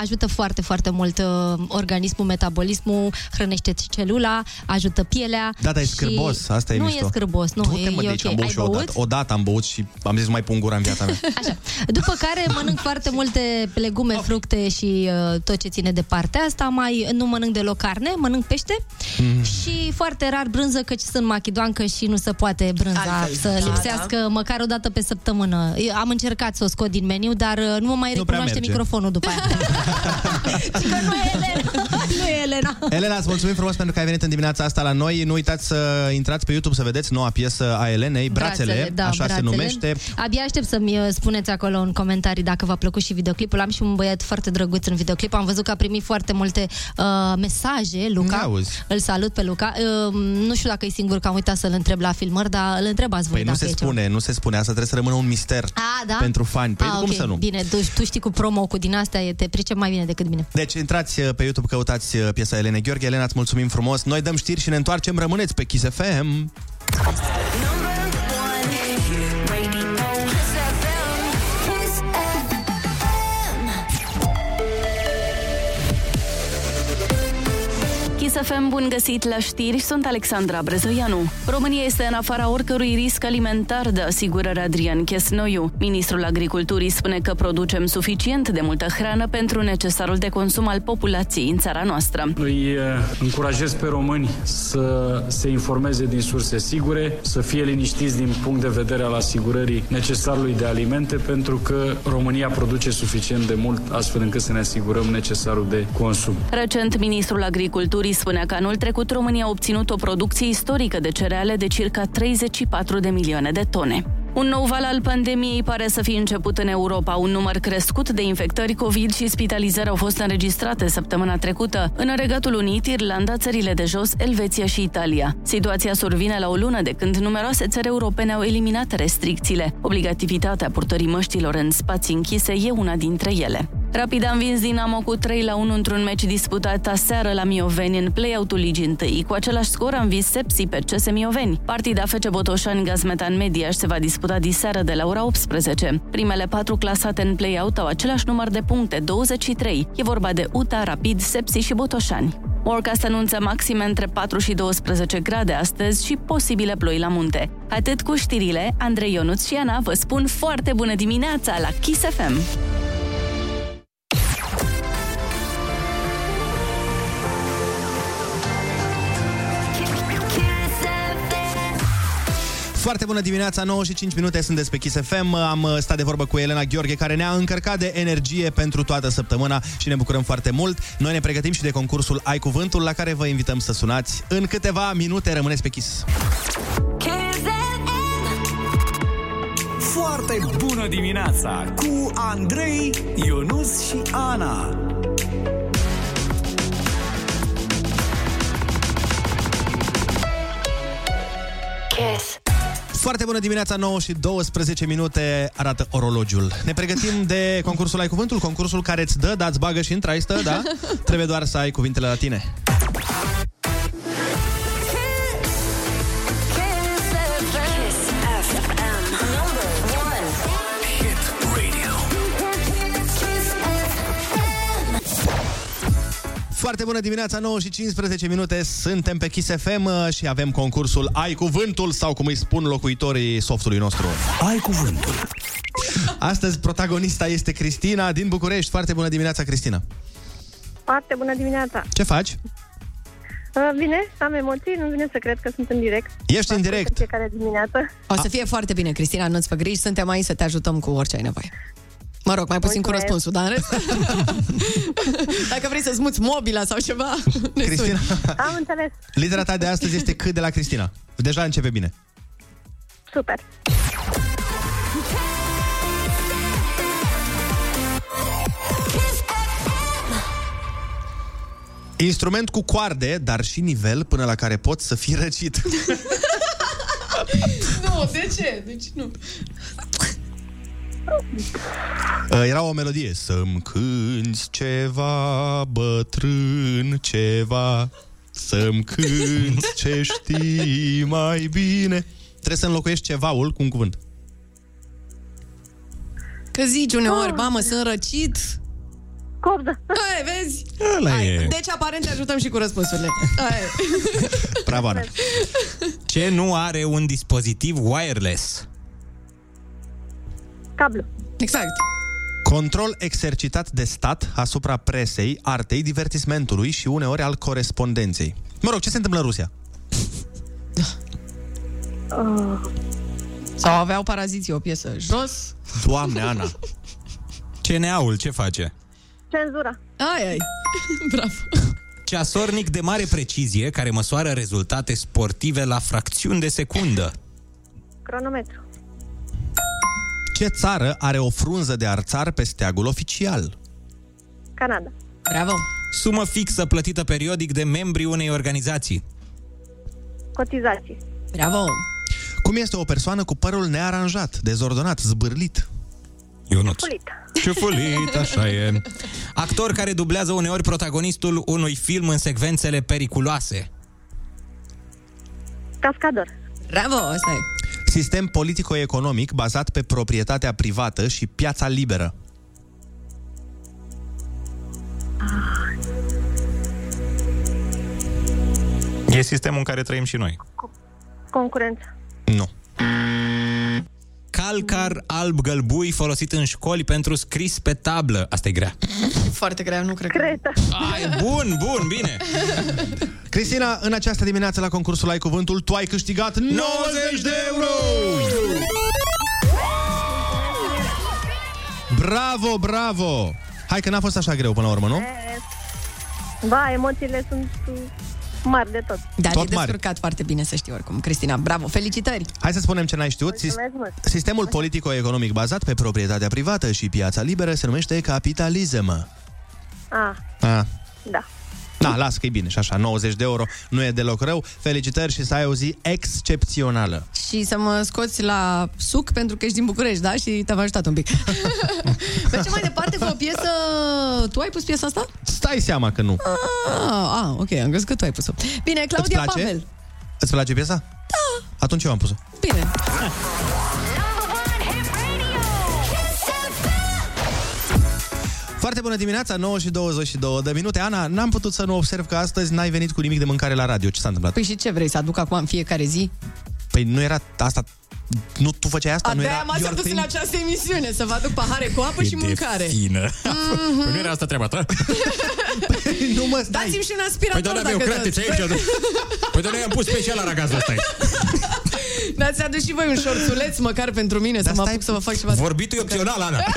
ajută foarte, foarte mult uh, organismul, metabolismul, hrănește celula, ajută pielea. Da, dar e și- scârbos, asta e Nu mișto. e scârbos, nu, Du-te, e, mă, e de aici, ok. am băut Ai și eu odată. băut? Odată am băut și am zis mai pun gura în viața mea. Așa. După care mănânc foarte multe legume, fructe și uh, tot ce ține de partea asta. Mai nu mănânc deloc carne, mănânc pește Mm. și foarte rar brânză, căci sunt machidoancă și nu se poate brânza Altfel, să da, lipsească măcar o dată pe săptămână. Eu Am încercat să o scot din meniu, dar uh, nu mă mai Nu prea recunoaște merge. microfonul după aia. Și că nu e Elena. nu e Elena. Elena, îți mulțumim frumos pentru că ai venit în dimineața asta la noi. Nu uitați să intrați pe YouTube să vedeți noua piesă a Elenei, Brațele, da, așa brațele. se numește. Abia aștept să-mi uh, spuneți acolo în comentarii dacă v-a plăcut și videoclipul. Am și un băiat foarte drăguț în videoclip. Am văzut că a primit foarte multe uh, mesaje. Luca, Auzi. îl salut pe Luca. Uh, nu știu dacă e singur că am uitat să-l întreb la filmări, dar îl întrebați voi Păi nu dacă se e ceva. spune, nu se spune. Asta trebuie să rămână un mister A, da? pentru fani. Păi A, cum ok. să nu? Bine, tu, tu știi cu promo, cu din astea, e- te pricep mai bine decât mine. Deci intrați uh, pe YouTube, căutați uh, piesa Elene Gheorghe. Elena, îți mulțumim frumos. Noi dăm știri și ne întoarcem. Rămâneți pe Kiss FM. Kiss FM, bun găsit la știri, sunt Alexandra Brezoianu. România este în afara oricărui risc alimentar de asigurări Adrian Chesnoiu. Ministrul Agriculturii spune că producem suficient de multă hrană pentru necesarul de consum al populației în țara noastră. Îi eh, încurajez pe români să se informeze din surse sigure, să fie liniștiți din punct de vedere al asigurării necesarului de alimente, pentru că România produce suficient de mult, astfel încât să ne asigurăm necesarul de consum. Recent, ministrul Agriculturii spunea că anul trecut România a obținut o producție istorică de cereale de circa 34 de milioane de tone. Un nou val al pandemiei pare să fi început în Europa. Un număr crescut de infectări COVID și spitalizări au fost înregistrate săptămâna trecută în Regatul Unit, Irlanda, țările de jos, Elveția și Italia. Situația survine la o lună de când numeroase țări europene au eliminat restricțiile. Obligativitatea purtării măștilor în spații închise e una dintre ele. Rapid a învins Dinamo cu 3 la 1 într-un meci disputat aseară la Mioveni în play-out-ul Ligii 1. Cu același scor a învins Sepsi pe CS Mioveni. Partida FC Botoșani Gazmetan Mediaș se va disputa diseară de la ora 18. Primele patru clasate în play-out au același număr de puncte, 23. E vorba de UTA, Rapid, Sepsi și Botoșani. Morcast anunță maxime între 4 și 12 grade astăzi și posibile ploi la munte. Atât cu știrile, Andrei Ionuț și Ana vă spun foarte bună dimineața la Kiss FM! Foarte bună dimineața, 9 și 5 minute, sunt pe Kiss FM. Am uh, stat de vorbă cu Elena Gheorghe, care ne-a încărcat de energie pentru toată săptămâna și ne bucurăm foarte mult. Noi ne pregătim și de concursul Ai Cuvântul, la care vă invităm să sunați. În câteva minute rămâneți pe Kiss. Foarte bună dimineața cu Andrei, Ionus și Ana. Kiss. Foarte bună dimineața, 9 și 12 minute arată orologiul. Ne pregătim de concursul Ai Cuvântul, concursul care îți dă, dați bagă și în traistă, da? Trebuie doar să ai cuvintele la tine. Foarte bună dimineața, 9 și 15 minute, suntem pe Kiss FM uh, și avem concursul Ai Cuvântul sau cum îi spun locuitorii softului nostru. Ai Cuvântul. Astăzi protagonista este Cristina din București. Foarte bună dimineața, Cristina. Foarte bună dimineața! Ce faci? Uh, Bine, am emoții, nu vine să cred că sunt în direct. Ești în direct. În fiecare dimineață. O să fie foarte bine, Cristina, nu-ți fă griji, suntem aici să te ajutăm cu orice ai nevoie. Mă rog, mai puțin cu Mulțumesc. răspunsul, dar în rest... Dacă vrei să-ți muți mobila sau ceva, ne Cristina, suni. Am înțeles. litera ta de astăzi este cât de la Cristina. Deja începe bine. Super. Instrument cu coarde, dar și nivel până la care poți să fii răcit. Nu, de ce? Deci nu. Uh, Era o melodie Să-mi cânti ceva bătrân, ceva Să-mi cânti ce știi mai bine Trebuie să înlocuiești cevaul cu un cuvânt Că zici uneori, mamă, sunt răcit. Copdă. Hai, vezi? Ăla e. Deci, aparent, te ajutăm și cu răspunsurile. Hai. Bravo, Ana. Ce nu are un dispozitiv wireless? Cablu. Exact. Control exercitat de stat asupra presei, artei, divertismentului și uneori al corespondenței. Mă rog, ce se întâmplă în Rusia? Uh, Sau aveau paraziții o piesă jos. Doamne, Ana. CNA-ul ce face? cenzura. Ai, ai. Bravo. Ceasornic de mare precizie care măsoară rezultate sportive la fracțiuni de secundă. Cronometru. Ce țară are o frunză de arțar pe steagul oficial? Canada. Bravo. Sumă fixă plătită periodic de membrii unei organizații. Cotizații. Bravo. Cum este o persoană cu părul nearanjat, dezordonat, zbârlit? Ionuț. Fulit. Ciufulit, așa e. Actor care dublează uneori protagonistul unui film în secvențele periculoase. Cascador. Bravo, asta e. Sistem politico-economic bazat pe proprietatea privată și piața liberă. E sistemul în care trăim și noi. Concurență. Nu. Calcar alb-gălbui folosit în școli pentru scris pe tablă. Asta e grea. Foarte grea, nu cred Cretă. Ai, bun, bun, bine. Cristina, în această dimineață la concursul Ai Cuvântul, tu ai câștigat 90 de euro! Bravo, bravo! Hai că n-a fost așa greu până la urmă, nu? Ba, emoțiile sunt uh, mari de tot. Da, Tot te-ai mare. descurcat foarte bine, să știi oricum. Cristina, bravo, felicitări! Hai să spunem ce n-ai știut. Sis- Mulțumesc mult. Sistemul politico-economic bazat pe proprietatea privată și piața liberă se numește capitalism. Ah, Ah. da. Da, las că e bine și așa, 90 de euro nu e deloc rău. Felicitări și să ai o zi excepțională. Și să mă scoți la suc pentru că ești din București, da? Și te-am ajutat un pic. Mergem mai departe cu o piesă... Tu ai pus piesa asta? Stai seama că nu. Ah, ah ok, am crezut că tu ai pus-o. Bine, Claudia Îți place? Pavel. Îți place piesa? Da. Atunci eu am pus-o. Bine. Foarte bună dimineața, 9 și 22 de minute. Ana, n-am putut să nu observ că astăzi n-ai venit cu nimic de mâncare la radio. Ce s-a întâmplat? Păi și ce vrei, să aduc acum în fiecare zi? Păi nu era asta... Nu tu făceai asta? A, nu de-aia era m-ați your adus în thing? această emisiune, să vă aduc pahare cu apă și mâncare. fină. Mhm. Păi nu era asta treaba ta? nu mă stai. Dați-mi și un Păi aspirator doamna dacă meu, dați. crate, ce aici? Păi doamna, am pus special la ragazul ăsta aici. Dați adus și voi un șorțuleț măcar pentru mine, să mă apuc să vă fac ceva. Vorbitul e opțional, Ana.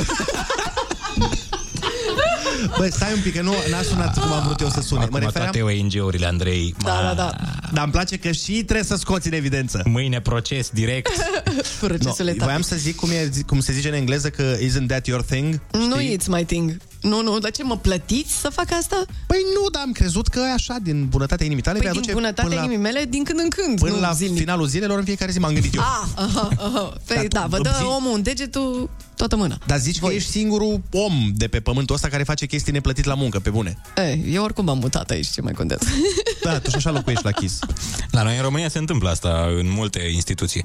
Bă, stai un pic, că nu n-a sunat cum am vrut eu să sune. Acum mă refeream... toate ONG-urile, Andrei. Da, da, da. Dar îmi place că și trebuie să scoți în evidență. Mâine proces direct. Procesul no, voiam să zic cum, e, cum se zice în engleză că isn't that your thing? Nu it's my thing. Nu, nu, dar ce, mă plătiți să fac asta? Păi nu, dar am crezut că așa, din bunătatea inimii tale, Păi vei din aduce bunătatea până la, inimii mele, din când în când, până nu la zilnic. finalul zilelor în fiecare zi m-am gândit eu. Ah, aha, aha. Păi Dar da, tu vă dă îmi zici- omul un degetul, toată mâna. Dar zici că ești singurul om de pe pământul ăsta care face chestii neplătit la muncă, pe bune. Ei, eu oricum m-am mutat aici, ce mai contează. Da, tu și așa locuiești la Kiss. La noi în România se întâmplă asta în multe instituții.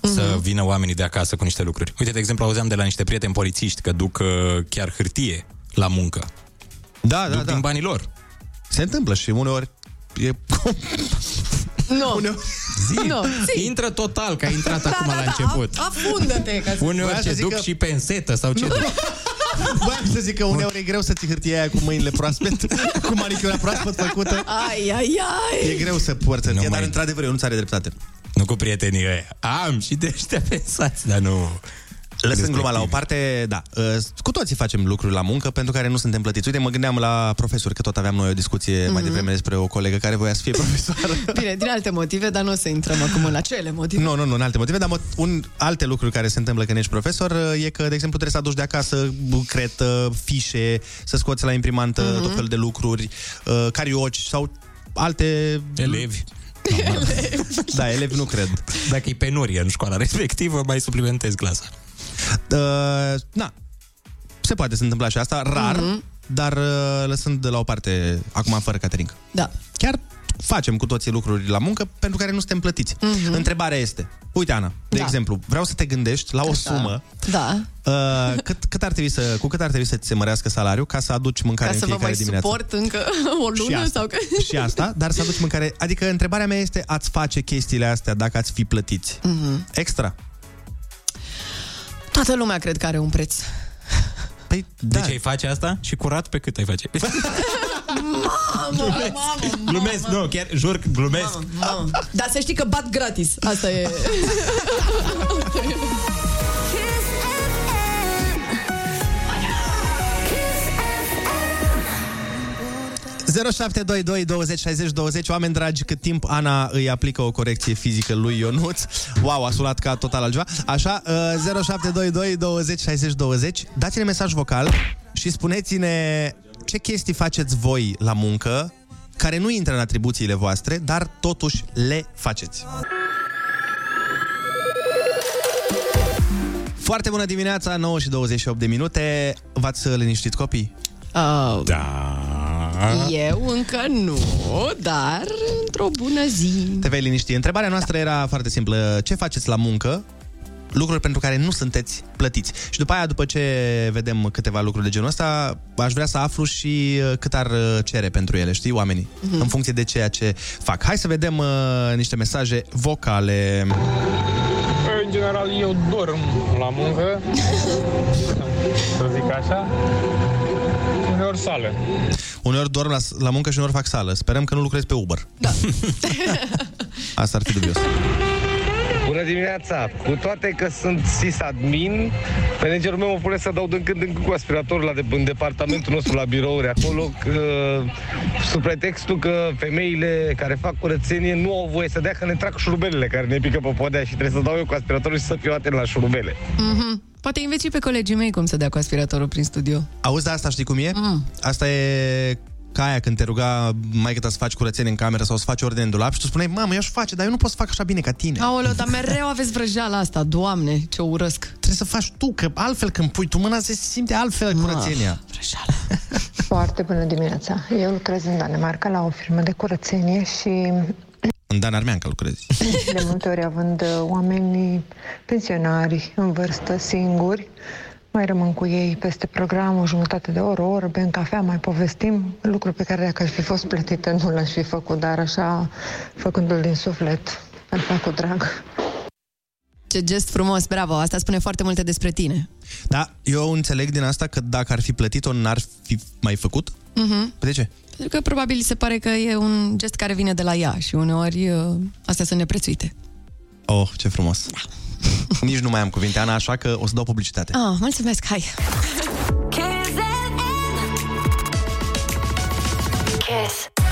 Să vină oamenii de acasă cu niște lucruri. Uite, de exemplu, auzeam de la niște prieteni polițiști că duc uh, chiar hârtie la muncă. Da, duc din banii lor. Se întâmplă și uneori e... Nu. Uneori... Zi, Nu, zi. intră total, că ai intrat Da, acum da, la da, început. a- Afundă-te, ca să... Voiam Uneori să ce zic duc că- și pensetă sau ce duc. Voiam să zic că uneori e greu să ții hârtia aia cu mâinile proaspet, cu manicura proaspăt făcută. Ai, ai, ai. E greu să porți hârtie, Nu dar mai- într-adevăr eu nu are dreptate. Nu cu prietenii ăia. Am și de ăștia pensați, dar nu... Lăsând gluma la o parte, da, uh, cu toții facem lucruri la muncă pentru care nu suntem plătiți. Uite, mă gândeam la profesori, că tot aveam noi o discuție mm-hmm. mai Mhm. devreme despre o colegă care voia să fie profesoară. Bine, din alte motive, dar nu o să intrăm acum în acele motive. Nu, nu, nu, în alte motive, dar mo- un, alte lucruri care se întâmplă când ești profesor uh, e că, de exemplu, trebuie să aduci de acasă bucretă, fișe, să scoți la imprimantă Mhm. mm-hmm. tot felul de lucruri, uh, carioci sau alte... Elevi. da, elevi nu cred. Dacă e penurie în școala respectivă, mai suplimentezi clasa. Uh, na, se poate să întâmple și asta, rar, Mhm. mm-hmm. dar uh, lăsând de la o parte, acum fără catering. Da. Chiar facem cu toții lucruri la muncă pentru care nu suntem plătiți. Mhm. Întrebarea este, uite Ana, de Da. exemplu, vreau să te gândești la o Așa. sumă Da, Uh, cât, cât ar trebui să, cu cât ar trebui să ți se mărească salariul ca să aduci mâncare ca să în vă fiecare mai dimineață? suport încă o Și lună asta. sau că... Și asta, dar să aduci mâncare. Adică întrebarea mea este, ați face chestiile astea dacă ați fi plătiți? Mhm. Extra. Toată lumea cred că are un preț. Păi, da. Deci ai face asta? Și curat pe cât ai face? Mamă, mamă, glumesc, nu, chiar jur că glumesc. mamă. Dar să știi că bat gratis. Asta e... 0722 20 60 20 Oameni dragi, cât timp Ana îi aplică o corecție fizică lui Ionuț Wow, a sunat ca total altceva Așa, uh, 0722 20 60 20 Dați-ne mesaj vocal și spuneți-ne ce chestii faceți voi la muncă care nu intră în atribuțiile voastre, dar totuși le faceți. Foarte bună dimineața, 9 și 28 de minute. V-ați liniștit copii? Uh, da. Eu încă nu, dar într-o bună zi. Te vei liniști. Întrebarea noastră era foarte simplă. Ce faceți la muncă? Lucruri pentru care nu sunteți plătiți. Și după aia, după ce vedem câteva lucruri de genul ăsta, aș vrea să aflu și uh, cât ar uh, cere pentru ele, știi, oamenii, Mhm. în funcție de ceea ce fac. Hai să vedem uh, niște mesaje vocale. În general, eu dorm la muncă, să zic așa, uneori sală. Uneori dorm la, la muncă și uneori fac sală. Sperăm că nu lucrezi pe Uber. Da. Asta ar fi dubios. Bună dimineața! Cu toate că sunt sysadmin, managerul meu mă pune să dau din când în când cu aspiratorul la de, în departamentul nostru, la birouri acolo, că, sub pretextul că femeile care fac curățenie nu au voie să dea că ne trag șurubelele care ne pică pe podea și trebuie să dau eu cu aspiratorul și să fiu atent la șurubele. Mhm. Poate înveți și pe colegii mei cum să dea cu aspiratorul prin studio. Auzi de asta, știi cum e? Mm. Asta e ca aia când te ruga mai ta să faci curățenie în cameră sau să faci ordine în dulap și tu spuneai, mamă, eu aș face, dar eu nu pot să fac așa bine ca tine. Aoleu, dar mereu aveți vrăjeala asta, doamne, ce o urăsc. Trebuie să faci tu, că altfel când pui tu mâna se simte altfel curățenia. Foarte bună dimineața! Eu lucrez în Danemarca la o firmă de curățenie și În Dan Armeanca lucrezi. de multe ori având uh, oameni pensionari în vârstă, singuri, mai rămân cu ei peste program o jumătate de oră, o oră, bem cafea, mai povestim, lucru pe care dacă aș fi fost plătită nu l-aș fi făcut, dar așa, făcându-l din suflet, îl fac cu drag. Ce gest frumos, bravo, asta spune foarte multe despre tine. Da, eu înțeleg din asta că dacă ar fi plătit-o, n-ar fi mai făcut. Mhm. De ce? Pentru că probabil se pare că e un gest care vine de la ea și uneori uh, astea sunt neprețuite. Oh, ce frumos. Da. Nici nu mai am cuvinte, Ana, așa că o să dau publicitate. Ah, mulțumesc, hai! Kiss.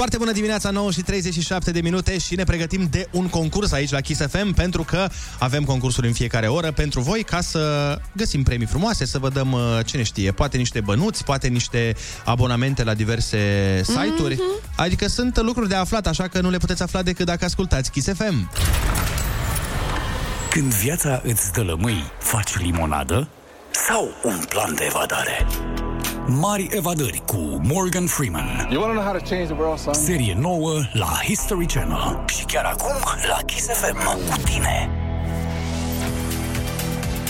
Foarte bună dimineața, 9 și 37 de minute și ne pregătim de un concurs aici la Kiss FM pentru că avem concursuri în fiecare oră pentru voi ca să găsim premii frumoase, să vă dăm, uh, cine știe, poate niște bănuți, poate niște abonamente la diverse site-uri. Mm-hmm. Adică sunt lucruri de aflat, așa că nu le puteți afla decât dacă ascultați Kiss FM. Când viața îți dă lămâi, faci limonadă sau un plan de evadare? Mari evadări cu Morgan Freeman. You want to know how to change the world, son? Serie nouă la History Channel. Și chiar acum la Kiss FM cu tine.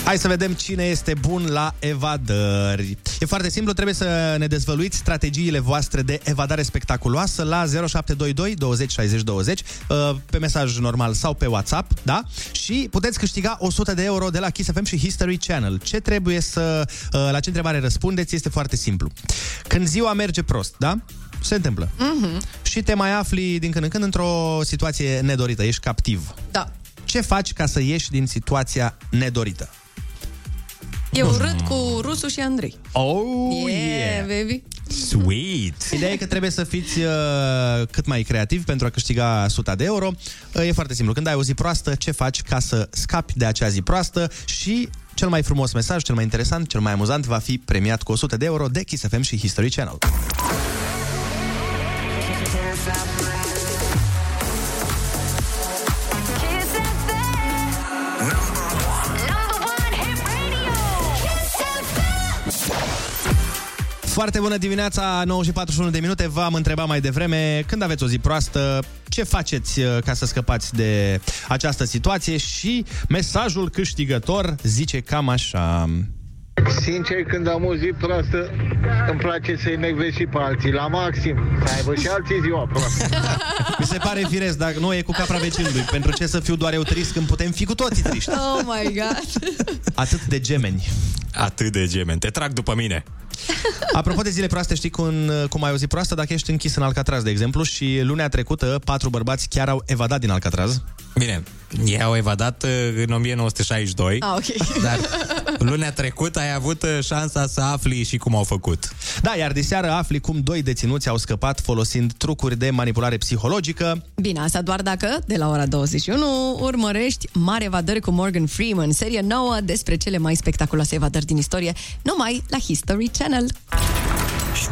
Hai să vedem cine este bun la evadări. E foarte simplu, trebuie să ne dezvăluiți strategiile voastre de evadare spectaculoasă la 0722 20 60 20 uh, pe mesaj normal sau pe WhatsApp, da? Și puteți câștiga 100 de euro de la Kiss FM și History Channel. Ce trebuie să... uh, La ce întrebare răspundeți este foarte simplu. Când ziua merge prost, da? Se întâmplă. Mhm. Și te mai afli din când în când într-o situație nedorită, ești captiv. Da. Ce faci ca să ieși din situația nedorită? Eu râd cu Rusu și Andrei. Oh, yeah, baby. Sweet! Ideea e că trebuie să fiți uh, cât mai creativ pentru a câștiga 100 de euro. Uh, e foarte simplu. Când ai o zi proastă, ce faci ca să scapi de acea zi proastă și cel mai frumos mesaj, cel mai interesant, cel mai amuzant va fi premiat cu 100 de euro de Kiss FM și History Channel. Foarte bună dimineața, 9 și 41 de minute. V-am întrebat mai devreme, când aveți o zi proastă, ce faceți uh, ca să scăpați de această situație și mesajul câștigător zice cam așa. Sincer, când am o zi proastă, îmi place să-i necvez și pe alții, la maxim. Să aibă și alții ziua proastă. Mi se pare firesc, dar nu e cu capra vecinului. Pentru ce să fiu doar eu trist când putem fi cu toții triști? Oh my god. Atât de gemeni. Atât de gemeni. Te trag după mine. Apropo de zile proaste, știi cum, cum ai o zi proastă? Dacă ești închis în Alcatraz, de exemplu, și lunea trecută patru bărbați chiar au evadat din Alcatraz. Bine, ei au evadat uh, în 1962, Ah, ok. dar lunea trecută ai avut uh, șansa să afli și cum au făcut. Da, iar de seară afli cum doi deținuți au scăpat folosind trucuri de manipulare psihologică. Bine, asta doar dacă, de la ora 21, urmărești Mare Evadări cu Morgan Freeman, serie nouă despre cele mai spectaculoase evadări din istorie, numai la History Channel.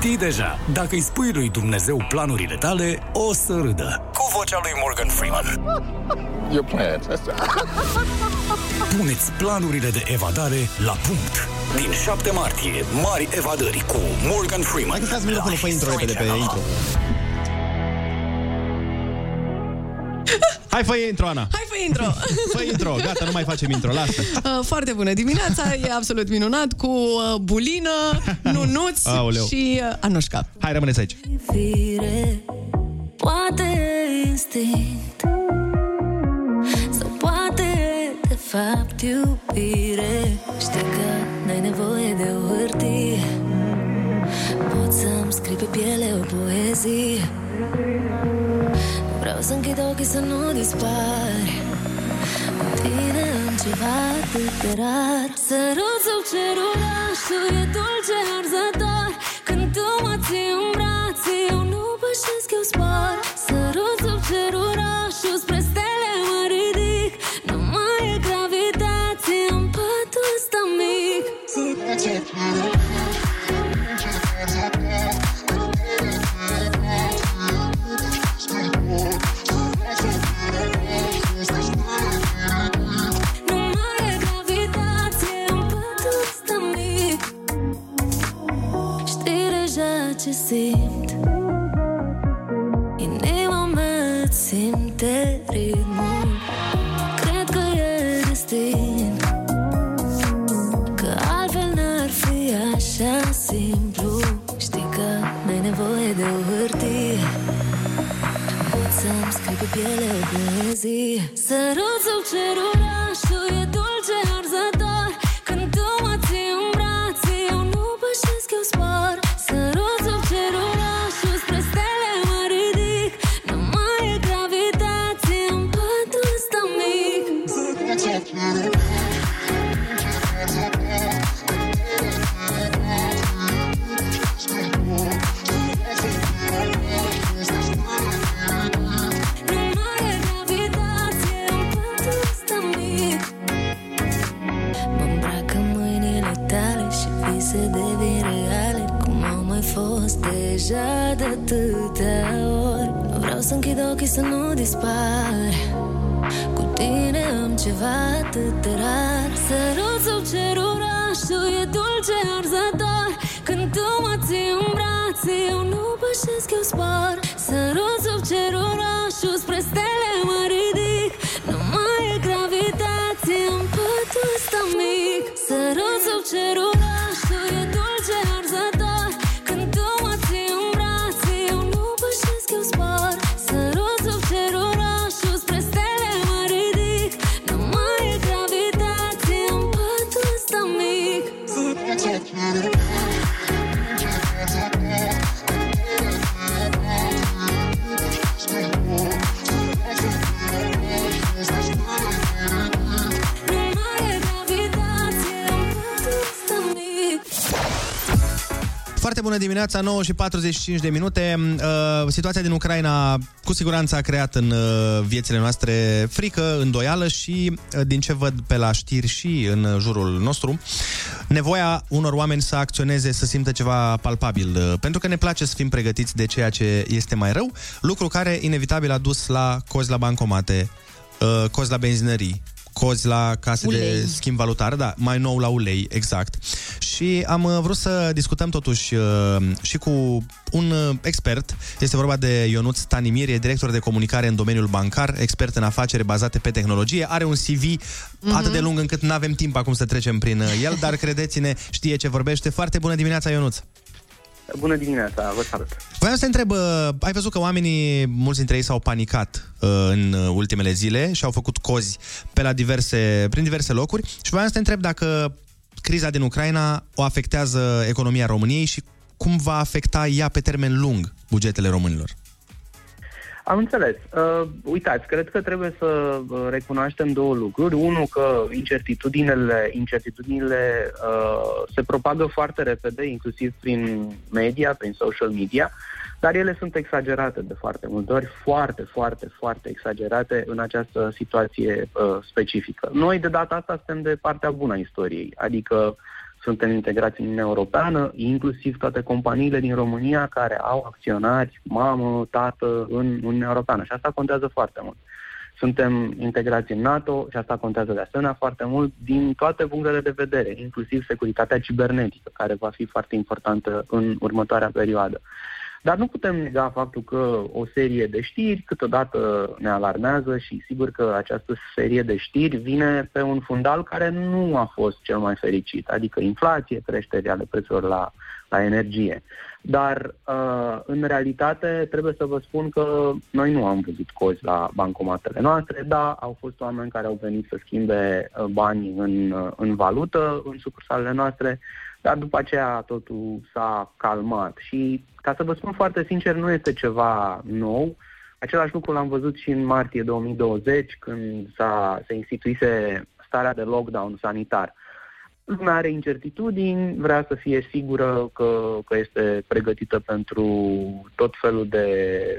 Știi deja, dacă îi spui lui Dumnezeu planurile tale, o să râdă. Cu vocea lui Morgan Freeman. Your plans. Puneți planurile de evadare la punct. Din 7 martie, mari evadări cu Morgan Freeman. Hai că stați microfonul, fă intro repede pe intro. Hai, fă intro, Ana. Hai, fă intro! Fă intro, gata, nu mai facem intro, lasă. Uh, Foarte bună dimineața, e absolut minunat, cu uh, bulină, nunuți Aoleu. și uh, Anușca. Hai, rămâneți aici. fire Poate instinct Sau poate de fapt iubire Știi că n-ai nevoie de o hârtie Pot să-mi scrii pe piele o poezie Vreau să închid ochii să nu dispari Cu tine am ceva atât de rar Sărut sub cerul rașul e dulce arzător Când tu mă ții în brațe Eu nu pășesc, eu spor Sărut sub cerul rașul Spre stele mă ridic Nu mai e gravitație În patul ăsta mic Nu simt. Inima mea îți simte ritmul. Cred că e destin Că altfel n-ar fi așa simplu. Știi că n-ai nevoie de o hârtie. Pot să-mi scrii pe piele o poezie Sărut sub cerul să închid ochii să nu dispar. Cu tine am ceva atât de rar. Sărut sub cerul rașul E dulce arzător. Când tu mă ții în brațe Eu nu pășesc, eu spor Sărut sub cerul dimineața, 9 și 45 de minute. Uh, situația din Ucraina cu siguranță a creat în uh, viețile noastre frică, îndoială și, uh, din ce văd pe la știri și în jurul nostru, nevoia unor oameni să acționeze, să simtă ceva palpabil. Uh, pentru că ne place să fim pregătiți de ceea ce este mai rău, lucru care inevitabil a dus la cozi la bancomate, uh, cozi la benzinării, cozi la case ulei. de Ulei. schimb valutar, da, mai nou la ulei, exact. Și am uh, vrut să discutăm totuși uh, și cu un uh, expert, este vorba de Ionuț Stanimir, e director de comunicare în domeniul bancar, expert în afacere bazate pe tehnologie, are un CV Mhm. atât de lung încât nu avem timp acum să trecem prin uh, el, dar credeți-ne, știe ce vorbește. Foarte bună dimineața, Ionuț! Bună dimineața, vă salut. Voiam să te întreb, uh, ai văzut că oamenii, mulți dintre ei s-au panicat uh, în uh, ultimele zile și au făcut cozi pe la diverse, prin diverse locuri și voiam să te întreb dacă criza din Ucraina o afectează economia României și cum va afecta ea pe termen lung bugetele românilor. Am înțeles. Uh, uitați, cred că trebuie să uh, recunoaștem două lucruri. Unul, că incertitudinile, incertitudinile uh, se propagă foarte repede, inclusiv prin media, prin social media, dar ele sunt exagerate de foarte multe ori, foarte, foarte, foarte exagerate în această situație uh, specifică. Noi, de data asta, suntem de partea bună a istoriei, adică suntem integrați în Uniunea Europeană, inclusiv toate companiile din România care au acționari, mamă, tată în Uniunea Europeană și asta contează foarte mult. Suntem integrați în NATO și asta contează de asemenea foarte mult din toate punctele de vedere, inclusiv securitatea cibernetică, care va fi foarte importantă în următoarea perioadă. Dar nu putem nega faptul că o serie de știri câteodată ne alarmează și sigur că această serie de știri vine pe un fundal care nu a fost cel mai fericit, adică inflație, creșterea ale prețurilor la, la energie. Dar, uh, în realitate, trebuie să vă spun că noi nu am văzut cozi la bancomatele noastre, da, au fost oameni care au venit să schimbe uh, banii în, uh, în valută în sucursalele noastre, dar după aceea totul s-a calmat și, ca să vă spun foarte sincer, nu este ceva nou. Același lucru l-am văzut și în martie 2020, când s-a, se instituise starea de lockdown sanitar. Lumea are incertitudini, vrea să fie sigură că, că este pregătită pentru tot felul de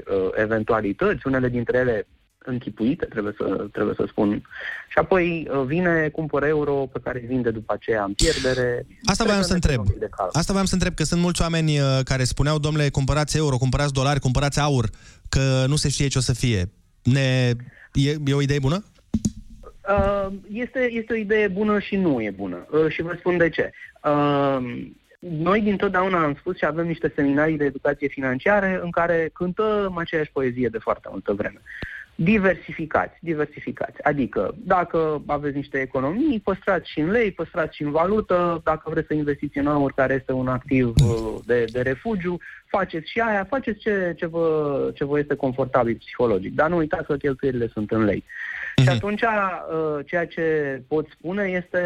uh, eventualități, unele dintre ele închipuite, trebuie să, trebuie să spun. Și apoi uh, vine, cumpără euro pe care îi vinde după aceea în pierdere. Asta Cred voiam că să ne întreb. facem un pic de calm. Asta voiam să întreb, că sunt mulți oameni uh, care spuneau, domnule, cumpărați euro, cumpărați dolari, cumpărați aur, că nu se știe ce o să fie. Ne... E, e o idee bună? Uh, este, este o idee bună și nu e bună. Uh, și vă spun de ce. Uh, noi din totdeauna am spus și avem niște seminarii de educație financiară în care cântăm aceeași poezie de foarte multă vreme. Diversificați, diversificați. Adică, dacă aveți niște economii, păstrați și în lei, păstrați și în valută, dacă vreți să investiți în aur, care este un activ uh, de, de refugiu, faceți și aia, faceți ce, ce, vă, ce vă este confortabil psihologic. Dar nu uitați că cheltuielile sunt în lei. Și atunci, uh, ceea ce pot spune este,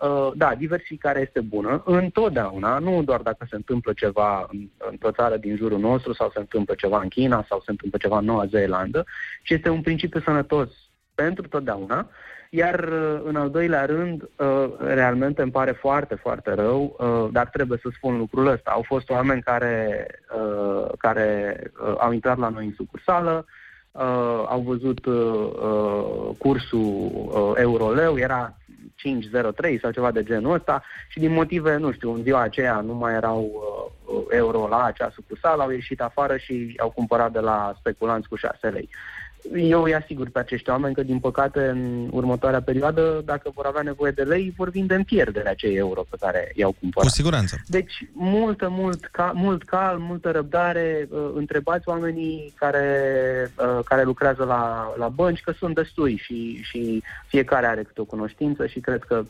uh, da, diversificarea este bună, întotdeauna, nu doar dacă se întâmplă ceva în, într-o țară din jurul nostru sau se întâmplă ceva în China sau se întâmplă ceva în Noua Zeelandă, ci este un principiu sănătos pentru totdeauna. Iar uh, în al doilea rând, uh, realmente îmi pare foarte, foarte rău, uh, dar trebuie să spun lucrul ăsta. Au fost oameni care, uh, care uh, au intrat la noi în sucursală, uh, au văzut uh, uh, cursul uh, euro-leu, era 5.03 sau ceva de genul ăsta și din motive, nu știu, în ziua aceea nu mai erau uh, uh, euro la acea sucursală, au ieșit afară și au cumpărat de la speculanți cu 6 lei. Eu îi asigur pe acești oameni că, din păcate, în următoarea perioadă, dacă vor avea nevoie de lei, vor vinde în pierdere acei euro pe care i-au cumpărat. Cu siguranță. Deci, multă, mult, ca, mult calm, multă răbdare. Uh, întrebați oamenii care, uh, care lucrează la, la bănci, că sunt destui și, și fiecare are câte o cunoștință și cred că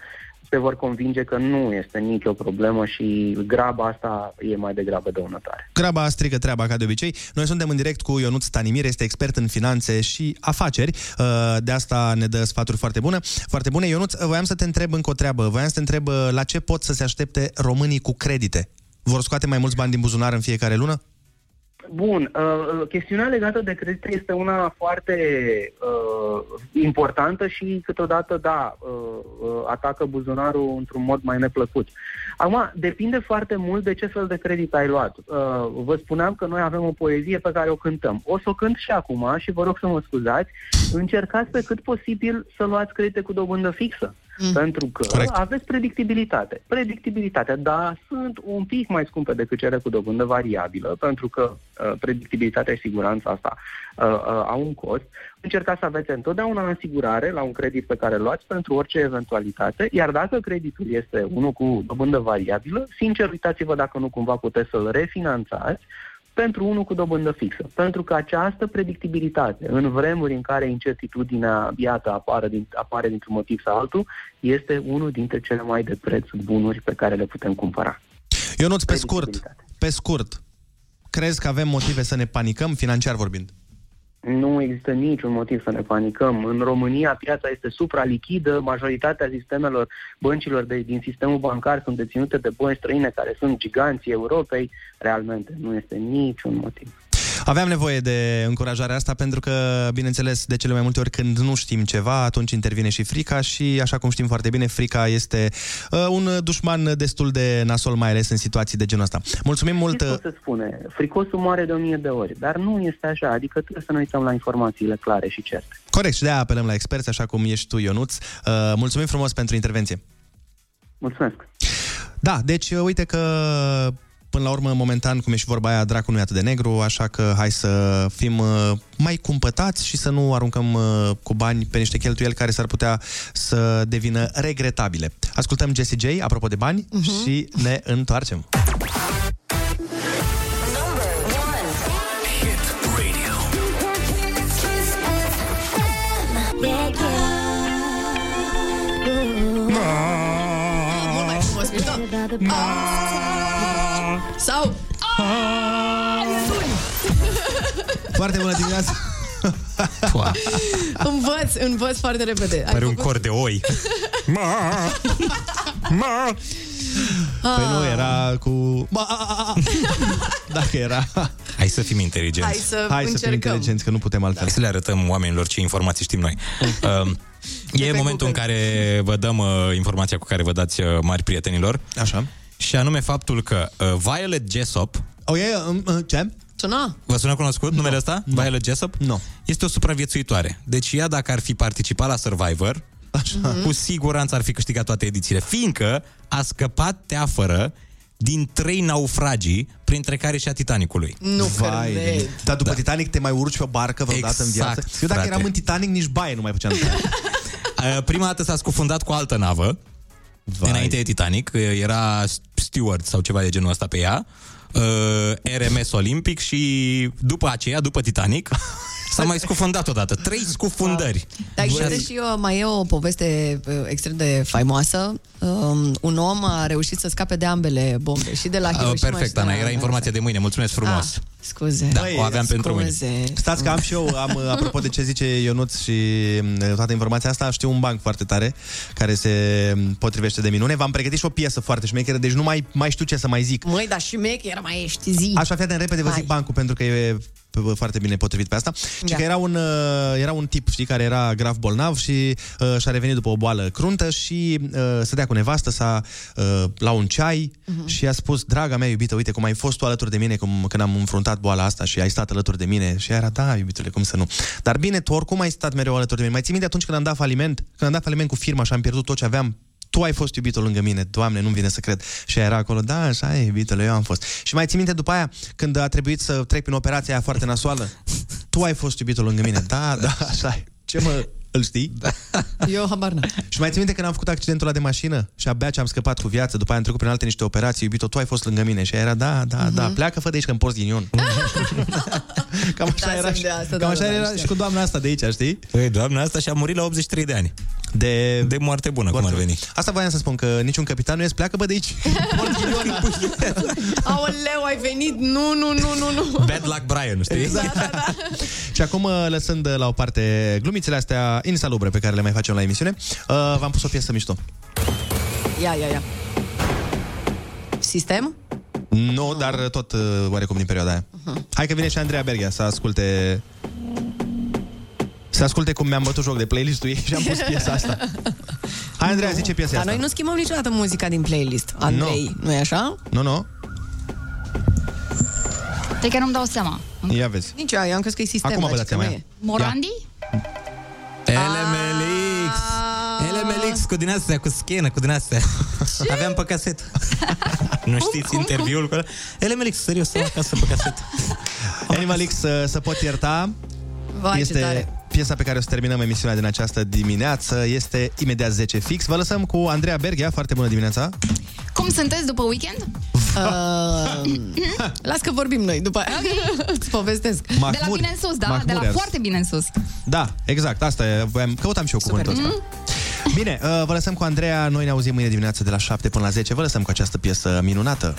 se vor convinge că nu este nicio problemă și graba asta e mai degrabă dăunătoare. Graba strică treaba ca de obicei. Noi suntem în direct cu Ionuț Stanimir, este expert în finanțe și afaceri. Uh, De asta ne dă sfaturi foarte bune. Foarte bune. Ionuț, voiam să te întreb încă o treabă. Voiam să te întreb uh, la ce pot să se aștepte românii cu credite. Vor scoate mai mulți bani din buzunar în fiecare lună? Bun, uh, chestiunea legată de credite este una foarte uh, importantă și câteodată, da, uh, uh, atacă buzunarul într-un mod mai neplăcut. Acum, depinde foarte mult de ce fel de credit ai luat. Uh, vă spuneam că noi avem o poezie pe care o cântăm. O să o cânt și acum și vă rog să mă scuzați. Încercați pe cât posibil să luați credite cu dobândă fixă. Mm. Pentru că Corect. aveți predictibilitate. Predictibilitate, da, sunt un pic mai scumpe decât cele cu dobândă variabilă, pentru că uh, predictibilitatea și siguranța asta uh, uh, au un cost. Încercați să aveți întotdeauna asigurare la un credit pe care îl luați pentru orice eventualitate, iar dacă creditul este unul cu dobândă variabilă, sincer, uitați-vă dacă nu cumva puteți să-l refinanțați pentru unul cu dobândă fixă. Pentru că această predictibilitate, în vremuri în care incertitudinea, iată, apare, din, apare dintr-un motiv sau altul, este unul dintre cele mai de preț bunuri pe care le putem cumpăra. Ionuț, pe scurt, pe scurt, crezi că avem motive să ne panicăm, financiar vorbind? Nu există niciun motiv să ne panicăm. În România piața este supralichidă, majoritatea sistemelor băncilor de, din sistemul bancar sunt deținute de bănci străine care sunt giganții Europei. Realmente nu este niciun motiv. Aveam nevoie de încurajarea asta pentru că, bineînțeles, de cele mai multe ori când nu știm ceva, atunci intervine și frica și, așa cum știm foarte bine, frica este uh, un dușman destul de nasol, mai ales în situații de genul ăsta. Mulțumim mult! uh, Ce pot să spune? Fricosul moare de o mie de ori, dar nu este așa, adică trebuie să ne uităm la informațiile clare și certe. Corect, și de-aia apelăm la experți, așa cum ești tu, Ionuț. Uh, mulțumim frumos pentru intervenție. Mulțumesc! Da, deci uh, uite că până la urmă, momentan, cum e și vorba aia, dracul nu e atât de negru, așa că hai să fim uh, mai cumpătați și să nu aruncăm uh, cu bani pe niște cheltuieli care s-ar putea să devină regretabile. Ascultăm Jessie J, apropo de bani, uh-huh. și ne întoarcem. Mult mai frumos, mișto. Ah! Sau... Ah! E bun! Foarte bună dimineața! învăț, învăț foarte repede. Ai Pare un făcut- cor de oi. Ma! Ma! Păi nu, era cu... Ma, a, a, a. Dacă era... Hai să fim inteligenți. Hai să Hai să fim încercăm. inteligenți, că nu putem altfel. Hai să le arătăm oamenilor ce informații știm noi. Uh, e momentul în care vă dăm uh, informația cu care vă dați uh, mari prietenilor. Așa. Și anume faptul că uh, Violet Jessop... Oh, e, um, uh, ce? Suna? Vă sună cunoscut numele ăsta? Violet Jessop? Nu. Este o supraviețuitoare. Deci ea, dacă ar fi participat la Survivor, Așa. cu siguranță ar fi câștigat toate edițiile, fiindcă a scăpat teafără din trei naufragii, printre care și a Titanicului. Nu Vai, cred. de mine. Dar după da. Titanic te mai urci pe o barcă vreodată în viață? Exact, Eu dacă frate. eram în Titanic, nici baie nu mai făceam. Uh, Prima dată s-a scufundat cu o altă navă, Vai. înainte de Titanic, uh, era Stewart sau ceva de genul ăsta pe ea, uh, RMS Olympic și după aceea, după Titanic, s-a mai scufundat odată. Trei scufundări. Dar există și o, mai e o poveste uh, extrem de faimoasă. Um, un om a reușit să scape de ambele bombe, și de la Uh, Hiroshima perfect, și de Ana, la... era informația de mâine. Mulțumesc frumos. Ah, scuze. Da, o aveam pentru mâine. scuze. Stați că am și eu, am, apropo de ce zice Ionuț și m, toată informația asta, știu un banc foarte tare care se m, potrivește de minune. V-am pregătit și o piesă foarte șmecheră, deci nu mai, mai știu ce să mai zic. Măi, dar și mec era mai ești zi. Așa, fii atent, repede vă zic Hai. bancul, pentru că e p- foarte bine potrivit pe asta. Și Da. că era un, uh, era un tip, știi, care era grav bolnav și uh, și-a revenit după o boală cruntă și uh, stătea cu nevastă sa uh, la un ceai Mhm. și i-a spus, draga mea iubită, uite cum ai fost tu alături de mine cum, când am înfruntat boala asta și ai stat alături de mine. Și ea era, da, iubitule, cum să nu. Dar bine, tu oricum ai stat mereu alături de mine. Mai ții minte atunci când am dat faliment? Când am dat faliment cu firma și am pierdut tot ce aveam, tu ai fost iubitul lângă mine, Doamne, nu-mi vine să cred. Și ea era acolo, da, așa e, iubitule, eu am fost. Și mai ții minte după aia, când a trebuit să trec prin operația aia foarte nasoală, tu ai fost iubitul lângă mine. Da, da, așa e. Ce mă, îl știi? Da. Eu habar n Și mai ții minte când am făcut accidentul ăla de mașină și abia ce am scăpat cu viață, după aia am trecut prin alte niște operații, iubito, tu ai fost lângă mine. Și ea era, da, da, da, Mhm. pleacă, fă de aici că îmi porți ghinion. cam așa Da, era, semn și, de asta, cam da, așa da, da, era știu. și cu doamna asta de aici, știi? Păi, doamna asta și-a murit la 83 de ani. De... De moarte bună, cum ar veni. Asta voiam să spun, că niciun capitan nu ies, pleacă bă de aici. Aoleu, ai venit? Nu, nu, nu, nu, nu. Bad luck Brian, știi? Exact. Și acum, uh, lăsând la o parte glumițele astea insalubre pe care le mai facem la emisiune, uh, v-am pus o piesă mișto. Ia, ia, ia. Sistem? Nu, dar tot uh, oarecum din perioada aia. Hai că vine și Andreea Berghia să asculte să asculte cum mi-am bătut joc de playlist-ul ei și am pus piesa asta. Hai, Andreea, zice piesa Dar asta. noi nu schimbăm niciodată muzica din playlist. Andrei, nu. nu e așa? Nu, nu. De că nu-mi dau seama. Ia vezi. Nici eu, eu am crezut că e sistem. Acum vă dar dați ce că seama, nu ia. e. Morandi? LMLX! LMLX cu din astea, cu scenă, cu din astea. Aveam pe casetă. nu știți interviul cu ăla? LMLX, serios, am acasă pe casetă. Animal X să, să pot ierta Vai, ce este tare. Piesa pe care o să terminăm emisiunea din această dimineață. Este imediat 10 fix. Vă lăsăm cu Andreea Berghia. Foarte bună dimineața. Cum sunteți după weekend? Uh, las că vorbim noi după aia. Îți povestesc. de la bine în sus, da? de la Mahmuri, foarte bine în sus. Da, exact. Asta e. Voiam- Căutam și eu cuvântul ăsta. Bine, uh, vă lăsăm cu Andreea. Noi ne auzim mâine dimineață de la 7 până la 10. Vă lăsăm cu această piesă minunată.